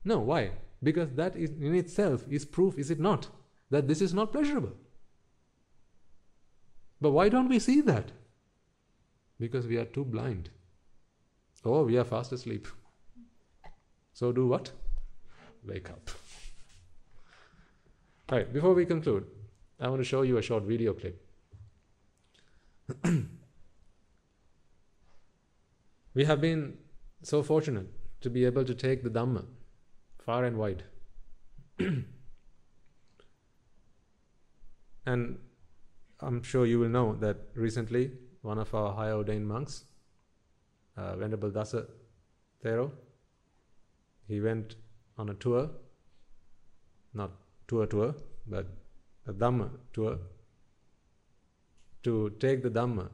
No, why? Because that is in itself is proof, is it not, that this is not pleasurable. But why don't we see that? Because we are too blind. Or we are fast asleep. So do what? Wake up. All right, before we conclude, I want to show you a short video clip. we have been so fortunate to be able to take the Dhamma far and wide. and I'm sure you will know that recently one of our high ordained monks, uh, Venerable Dasa Thero, he went on a tour, not tour tour, but a Dhamma tour, to take the Dhamma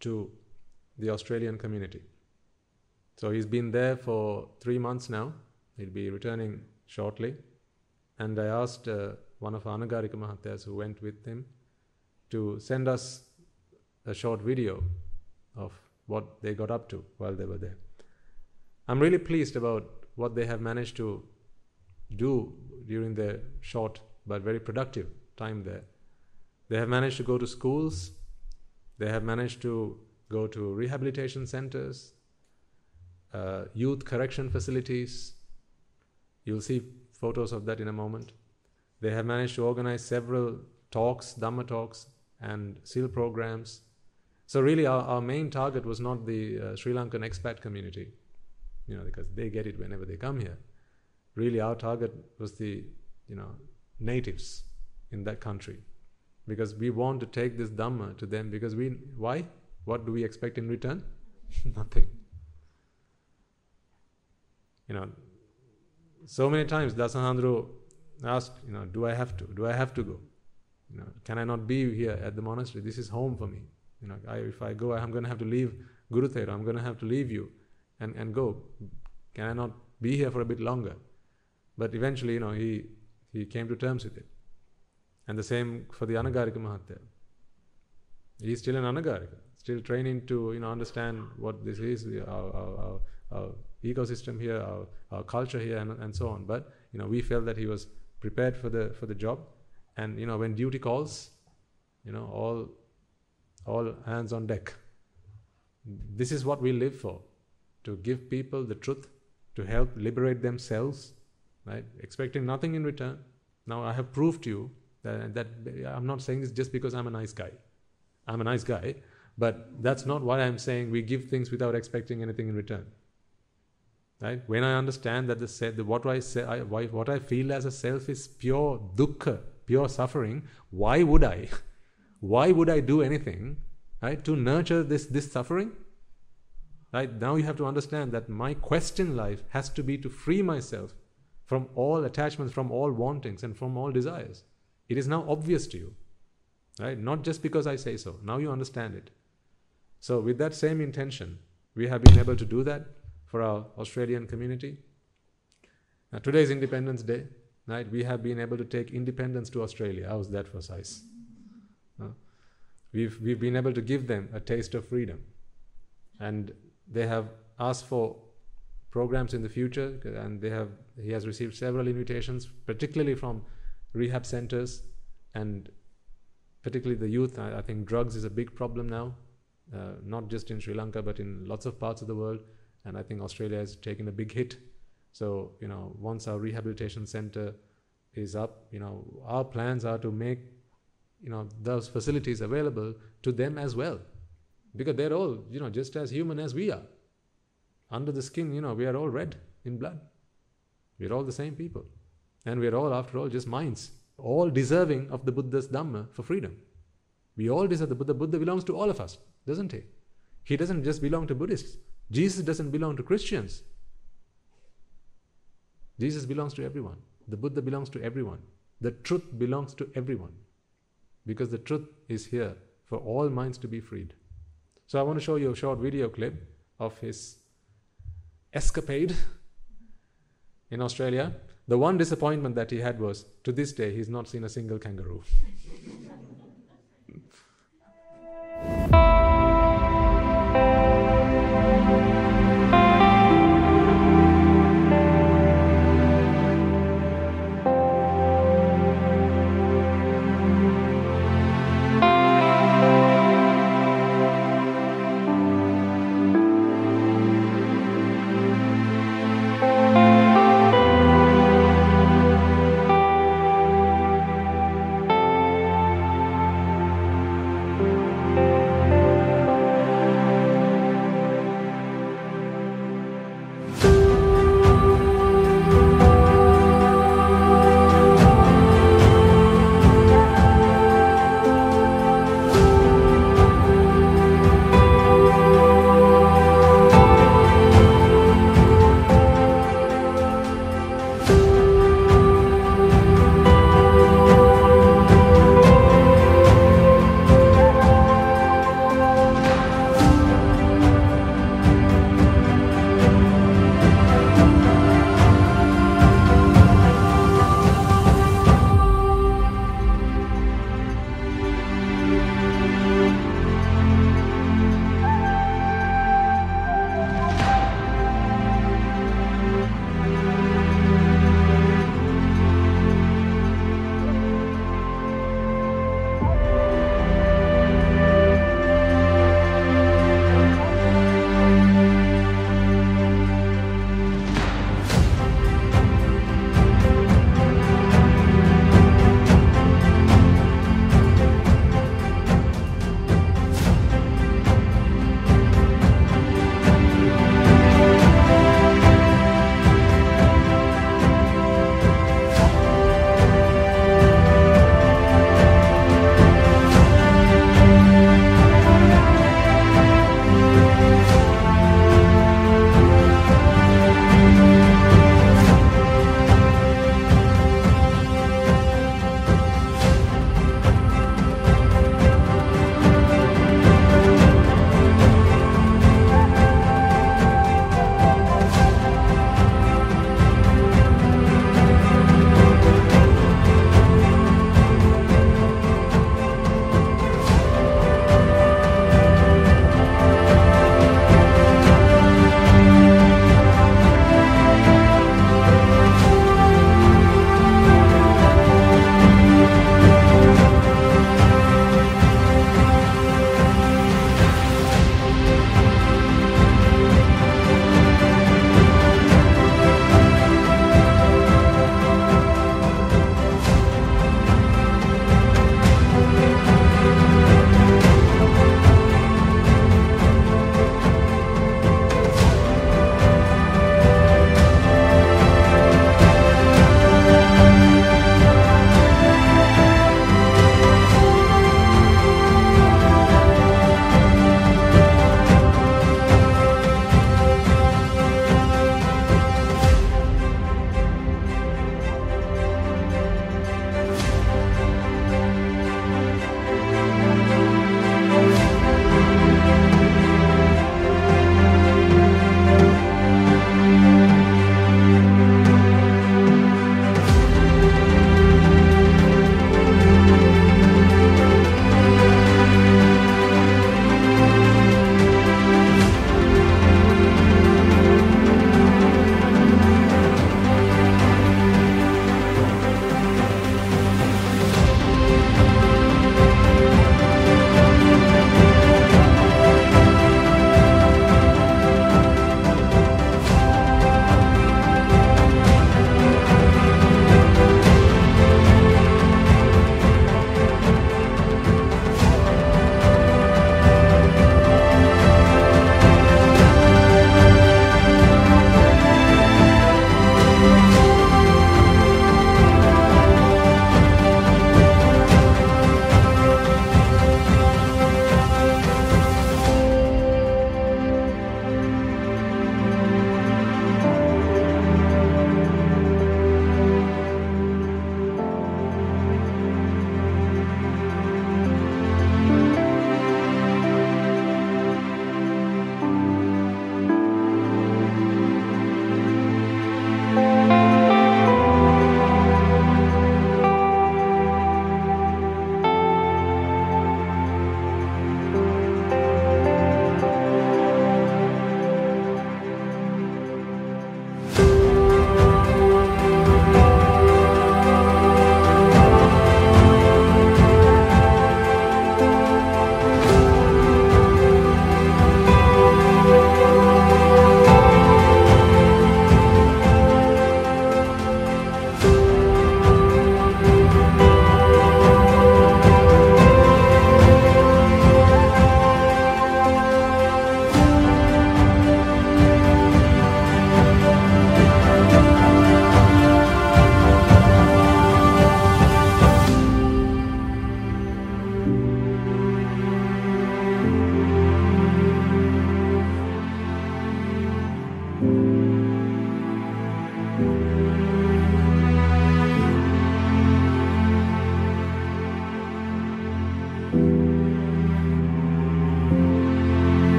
to the Australian community. So he's been there for three months now. He'll be returning shortly. And I asked uh, one of Anagarika Mahatyas who went with him to send us a short video of what they got up to while they were there. I'm really pleased about what they have managed to do during their short but very productive time there. They have managed to go to schools, they have managed to go to rehabilitation centers, uh, youth correction facilities. You'll see photos of that in a moment. They have managed to organize several talks, Dhamma talks, and SIL programs so really, our, our main target was not the uh, Sri Lankan expat community, you know, because they get it whenever they come here. Really, our target was the, you know, natives in that country, because we want to take this dhamma to them. Because we, why? What do we expect in return? Nothing. you know, so many times Dasahandro asked, you know, do I have to? Do I have to go? You know, can I not be here at the monastery? This is home for me. You know, I, if I go, I'm going to have to leave Guru Thera. I'm going to have to leave you and, and go. Can I not be here for a bit longer? But eventually, you know, he, he came to terms with it. And the same for the Anagarika Mahatya. He's still an Anagarika, still training to, you know, understand what this is, our, our, our, our ecosystem here, our, our culture here, and, and so on. But, you know, we felt that he was prepared for the, for the job. And, you know, when duty calls, you know, all, all hands on deck. This is what we live for to give people the truth, to help liberate themselves, right? Expecting nothing in return. Now, I have proved to you that, that I'm not saying this just because I'm a nice guy. I'm a nice guy, but that's not what I'm saying. We give things without expecting anything in return. Right? When I understand that the, the what I say, I, what I feel as a self is pure dukkha, pure suffering, why would I? Why would I do anything, right, to nurture this this suffering? Right now, you have to understand that my quest in life has to be to free myself from all attachments, from all wantings, and from all desires. It is now obvious to you. Right? Not just because I say so. Now you understand it. So, with that same intention, we have been able to do that for our Australian community. Now, today is Independence Day. Right? We have been able to take independence to Australia. How's that for size? We've, we've been able to give them a taste of freedom. And they have asked for programs in the future, and they have, he has received several invitations, particularly from rehab centers and particularly the youth. I, I think drugs is a big problem now, uh, not just in Sri Lanka, but in lots of parts of the world. And I think Australia has taken a big hit. So, you know, once our rehabilitation center is up, you know, our plans are to make, you know, those facilities available to them as well. Because they're all, you know, just as human as we are. Under the skin, you know, we are all red in blood. We're all the same people. And we're all, after all, just minds all deserving of the Buddha's Dhamma for freedom. We all deserve the Buddha. Buddha belongs to all of us, doesn't he? He doesn't just belong to Buddhists. Jesus doesn't belong to Christians. Jesus belongs to everyone. The Buddha belongs to everyone. The truth belongs to everyone. Because the truth is here for all minds to be freed. So I want to show you a short video clip of his escapade in Australia. The one disappointment that he had was to this day, he's not seen a single kangaroo.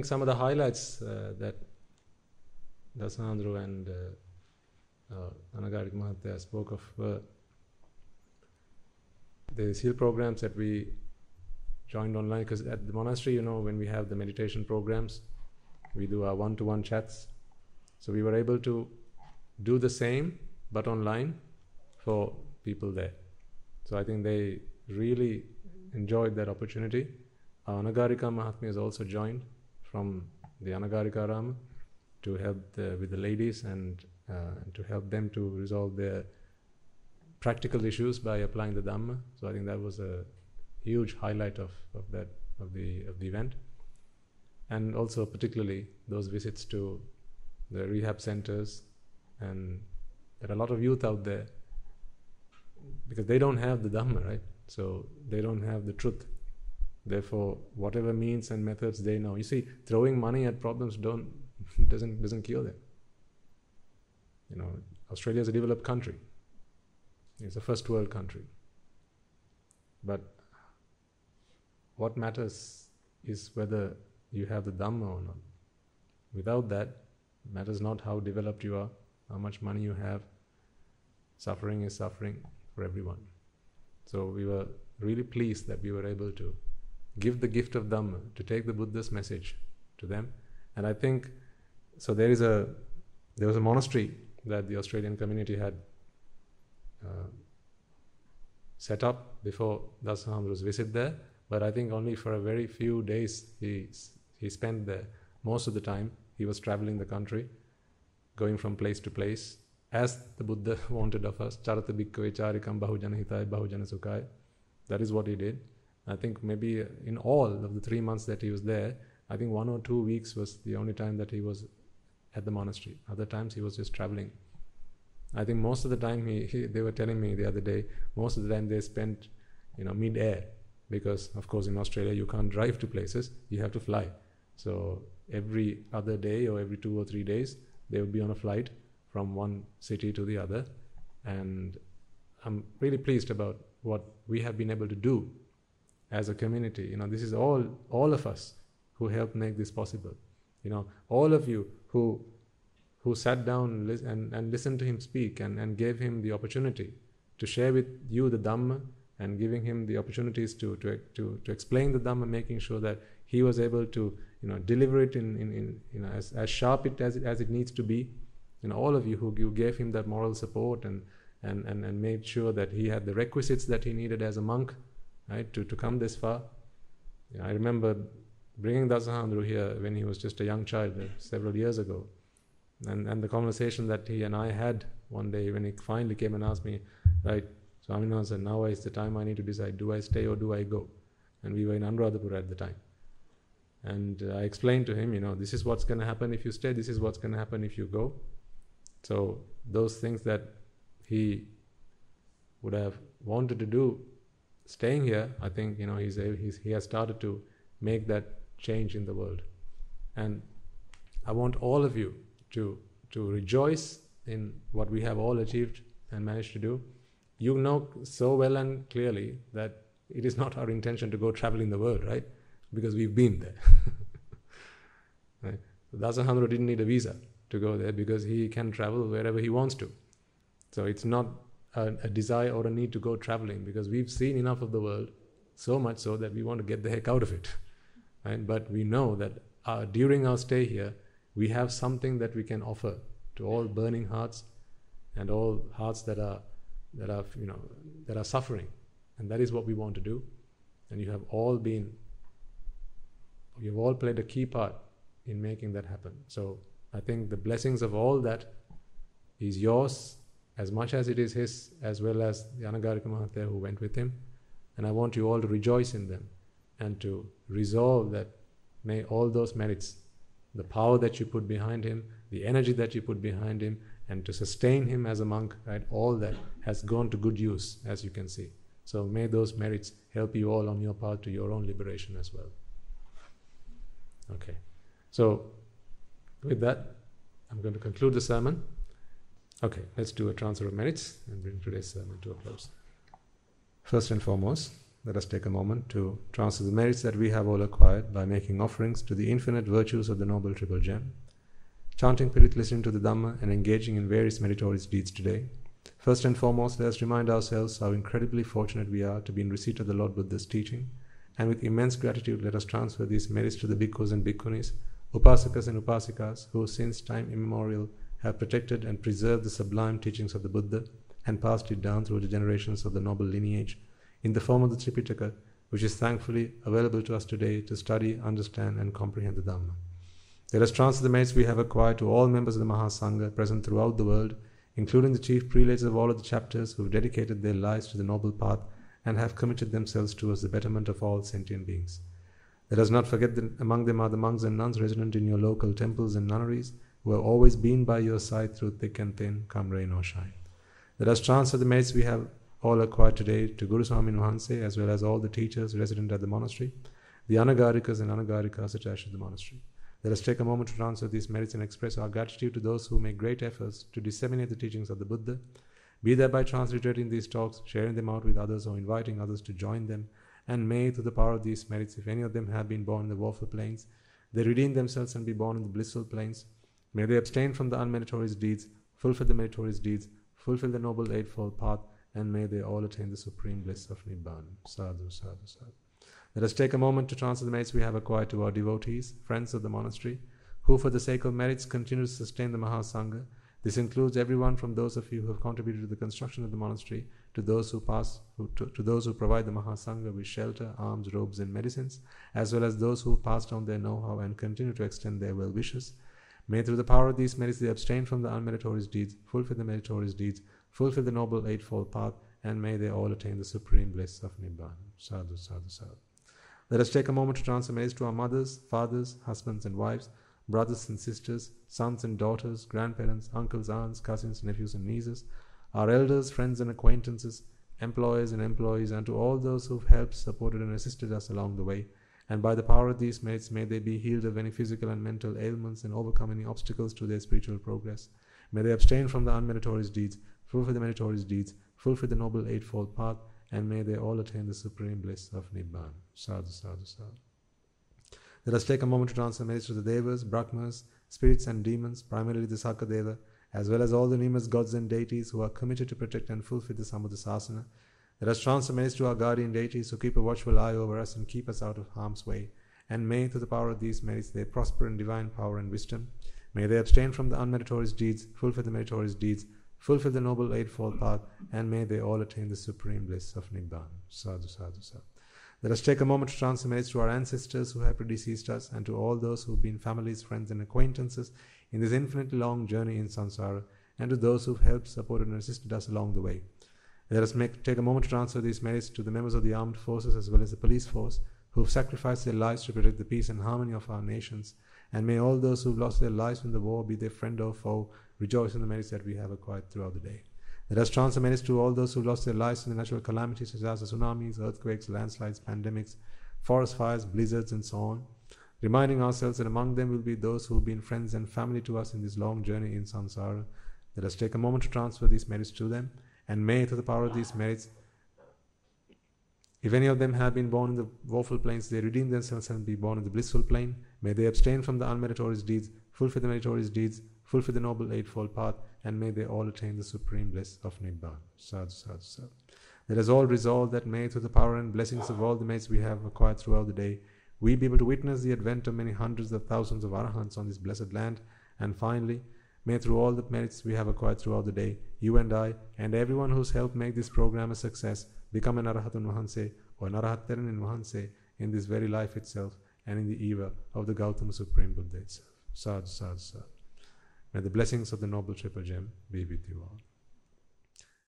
think some of the highlights uh, that Dasandru and uh, uh, Anagarik Mahatya spoke of were the seal programs that we joined online. Because at the monastery, you know, when we have the meditation programs, we do our one to one chats. So we were able to do the same but online for people there. So I think they really enjoyed that opportunity. Our Anagarika Mahatma has also joined from the Anagarika to help the, with the ladies and uh, to help them to resolve their practical issues by applying the Dhamma. So I think that was a huge highlight of, of that of the of the event. And also particularly those visits to the rehab centers and there are a lot of youth out there because they don't have the Dhamma, right? So they don't have the truth. Therefore, whatever means and methods they know. You see, throwing money at problems don't doesn't doesn't cure them. You know, Australia is a developed country. It's a first world country. But what matters is whether you have the Dhamma or not. Without that, matters not how developed you are, how much money you have. Suffering is suffering for everyone. So we were really pleased that we were able to give the gift of Dhamma, to take the Buddha's message to them. And I think so there is a there was a monastery that the Australian community had uh, set up before Dasahamru's visit there, but I think only for a very few days he he spent there. Most of the time he was traveling the country, going from place to place, as the Buddha wanted of us. Charata bhikkhave charikam bahujana hitaya bahujana sukhaya. That is what he did. I think maybe in all of the three months that he was there, I think one or two weeks was the only time that he was at the monastery. Other times he was just traveling. I think most of the time he, he, they were telling me the other day, most of the time they spent, you know, mid-air because of course in Australia you can't drive to places, you have to fly. So every other day or every two or three days they would be on a flight from one city to the other. And I'm really pleased about what we have been able to do as a community. You know, this is all all of us who helped make this possible. You know, all of you who who sat down and, and listened to him speak and, and gave him the opportunity to share with you the Dhamma and giving him the opportunities to, to, to, to explain the Dhamma, making sure that he was able to you know, deliver it in, in, in you know, as, as sharp it, as, it, as it needs to be. You know, all of you who you gave him that moral support and, and, and, and made sure that he had the requisites that he needed as a monk right, to, to come this far. I remember bringing Dasahandru here when he was just a young child uh, several years ago. And, and the conversation that he and I had one day when he finally came and asked me, right, Swaminathan said, now is the time I need to decide, do I stay or do I go? And we were in Anuradhapura at the time. And uh, I explained to him, you know, this is what's going to happen if you stay, this is what's going to happen if you go. So those things that he would have wanted to do staying here, I think, you know, he's, he's, he has started to make that change in the world. And I want all of you to, to rejoice in what we have all achieved and managed to do. You know so well and clearly that it is not our intention to go traveling the world, right? Because we've been there. right? Dasahandru didn't need a visa to go there because he can travel wherever he wants to. So it's not a, a, desire or a need to go traveling because we've seen enough of the world, so much so that we want to get the heck out of it. Right? But we know that uh, during our stay here, we have something that we can offer to all burning hearts and all hearts that are that are you know that are suffering, and that is what we want to do. And you have all been, you've all played a key part in making that happen. So I think the blessings of all that is yours as much as it is his, as well as the Anagarika Mahatya who went with him. And I want you all to rejoice in them and to resolve that may all those merits, the power that you put behind him, the energy that you put behind him, and to sustain him as a monk, right, all that has gone to good use, as you can see. So may those merits help you all on your path to your own liberation as well. Okay. So with that, I'm going to conclude the sermon. Okay, let's do a transfer of merits and bring today's sermon to a close. First and foremost, let us take a moment to transfer the merits that we have all acquired by making offerings to the infinite virtues of the Noble Triple Gem, chanting Pirit, listening to the Dhamma, and engaging in various meritorious deeds today. First and foremost, let us remind ourselves how incredibly fortunate we are to be in receipt of the Lord Buddha's teaching, and with immense gratitude, let us transfer these merits to the bhikkhus and bhikkhunis, upasakas and upasikas, who since time immemorial have protected and preserved the sublime teachings of the Buddha and passed it down through the generations of the noble lineage in the form of the Tripitaka, which is thankfully available to us today to study, understand, and comprehend the Dhamma. Let us transfer the merits we have acquired to all members of the Mahasangha present throughout the world, including the chief prelates of all of the chapters who have dedicated their lives to the noble path and have committed themselves towards the betterment of all sentient beings. Let us not forget that among them are the monks and nuns resident in your local temples and nunneries who have always been by your side through thick and thin, come rain or shine. Let us transfer the merits we have all acquired today to Guru Swami Nuhanse as well as all the teachers resident at the monastery, the Anagarikas and Anagarikas attached to the monastery. Let us take a moment to transfer these merits and express our gratitude to those who make great efforts to disseminate the teachings of the Buddha, be that by transliterating these talks, sharing them out with others, or inviting others to join them. And may, through the power of these merits, if any of them have been born in the woeful planes, they redeem themselves and be born in the blissful planes. May they abstain from the unmeritorious deeds, fulfill the meritorious deeds, fulfill the noble eightfold path, and may they all attain the supreme bliss of Nibbana. Sadhu, sadhu, sadhu. Let us take a moment to transfer the merits we have acquired to our devotees, friends of the monastery, who, for the sake of merits, continue to sustain the Mahasangha. This includes everyone from those of you who have contributed to the construction of the monastery to those who pass who, to, to, those who provide the Mahasangha with shelter, alms, robes, and medicines, as well as those who passed on their know-how and continue to extend their well wishes. May through the power of these merits they abstain from the unmeritorious deeds, fulfill the meritorious deeds, fulfill the noble eightfold path, and may they all attain the supreme bliss of Nibbana. Sadhu, sadhu, sadhu. Let us take a moment to transfer merits to our mothers, fathers, husbands, and wives, brothers and sisters, sons and daughters, grandparents, uncles, aunts, cousins, nephews, and nieces, our elders, friends, and acquaintances, employers and employees, and to all those who've helped, supported, and assisted us along the way. And by the power of these merits, may they be healed of any physical and mental ailments and overcome any obstacles to their spiritual progress. May they abstain from the unmeritorious deeds, fulfill the meritorious deeds, fulfill the noble eightfold path, and may they all attain the supreme bliss of Nibbana. Sadhu, sadhu, sadhu. Let us take a moment to transfer merits to the Devas, Brahmas, spirits, and demons, primarily the Sakadeva, as well as all the numerous gods and deities who are committed to protect and fulfill the Sambuddhasasana. Let us transfer merits to our guardian deities who keep a watchful eye over us and keep us out of harm's way. And may, through the power of these merits, they prosper in divine power and wisdom. May they abstain from the unmeritorious deeds, fulfill the meritorious deeds, fulfill the noble eightfold path, and may they all attain the supreme bliss of Nibbana. Sadhu, sadhu, sadhu. Let us take a moment to transfer merits to our ancestors who have predeceased us and to all those who have been families, friends, and acquaintances in this infinitely long journey in samsara, and to those who have helped, supported, and assisted us along the way. Let us make, take a moment to transfer these merits to the members of the armed forces as well as the police force who have sacrificed their lives to protect the peace and harmony of our nations. And may all those who have lost their lives in the war, be they friend or foe, rejoice in the merits that we have acquired throughout the day. Let us transfer merits to all those who lost their lives in the natural calamities such as the tsunamis, earthquakes, landslides, pandemics, forest fires, blizzards, and so on, reminding ourselves that among them will be those who have been friends and family to us in this long journey in samsara. Let us take a moment to transfer these merits to them, and may, through the power of these merits, if any of them have been born in the woeful planes, they redeem themselves and be born in the blissful plane. May they abstain from the unmeritorious deeds, fulfill the meritorious deeds, fulfill the noble eightfold path, and may they all attain the supreme bliss of Nibbana. Sadhu, sadhu, sadhu. Let us all resolve that may, through the power and blessings of all the merits we have acquired throughout the day, we be able to witness the advent of many hundreds of thousands of arahants on this blessed land. And finally, may through all the merits we have acquired throughout the day, you and I, and everyone who's helped make this program a success, become an Arahatun Mahanse or an Arahat in Mahanse in this very life itself and in the era of the Gautama Supreme Buddha itself. Sadhu, sadhu, sadhu. May the blessings of the Noble Triple Gem be with you all.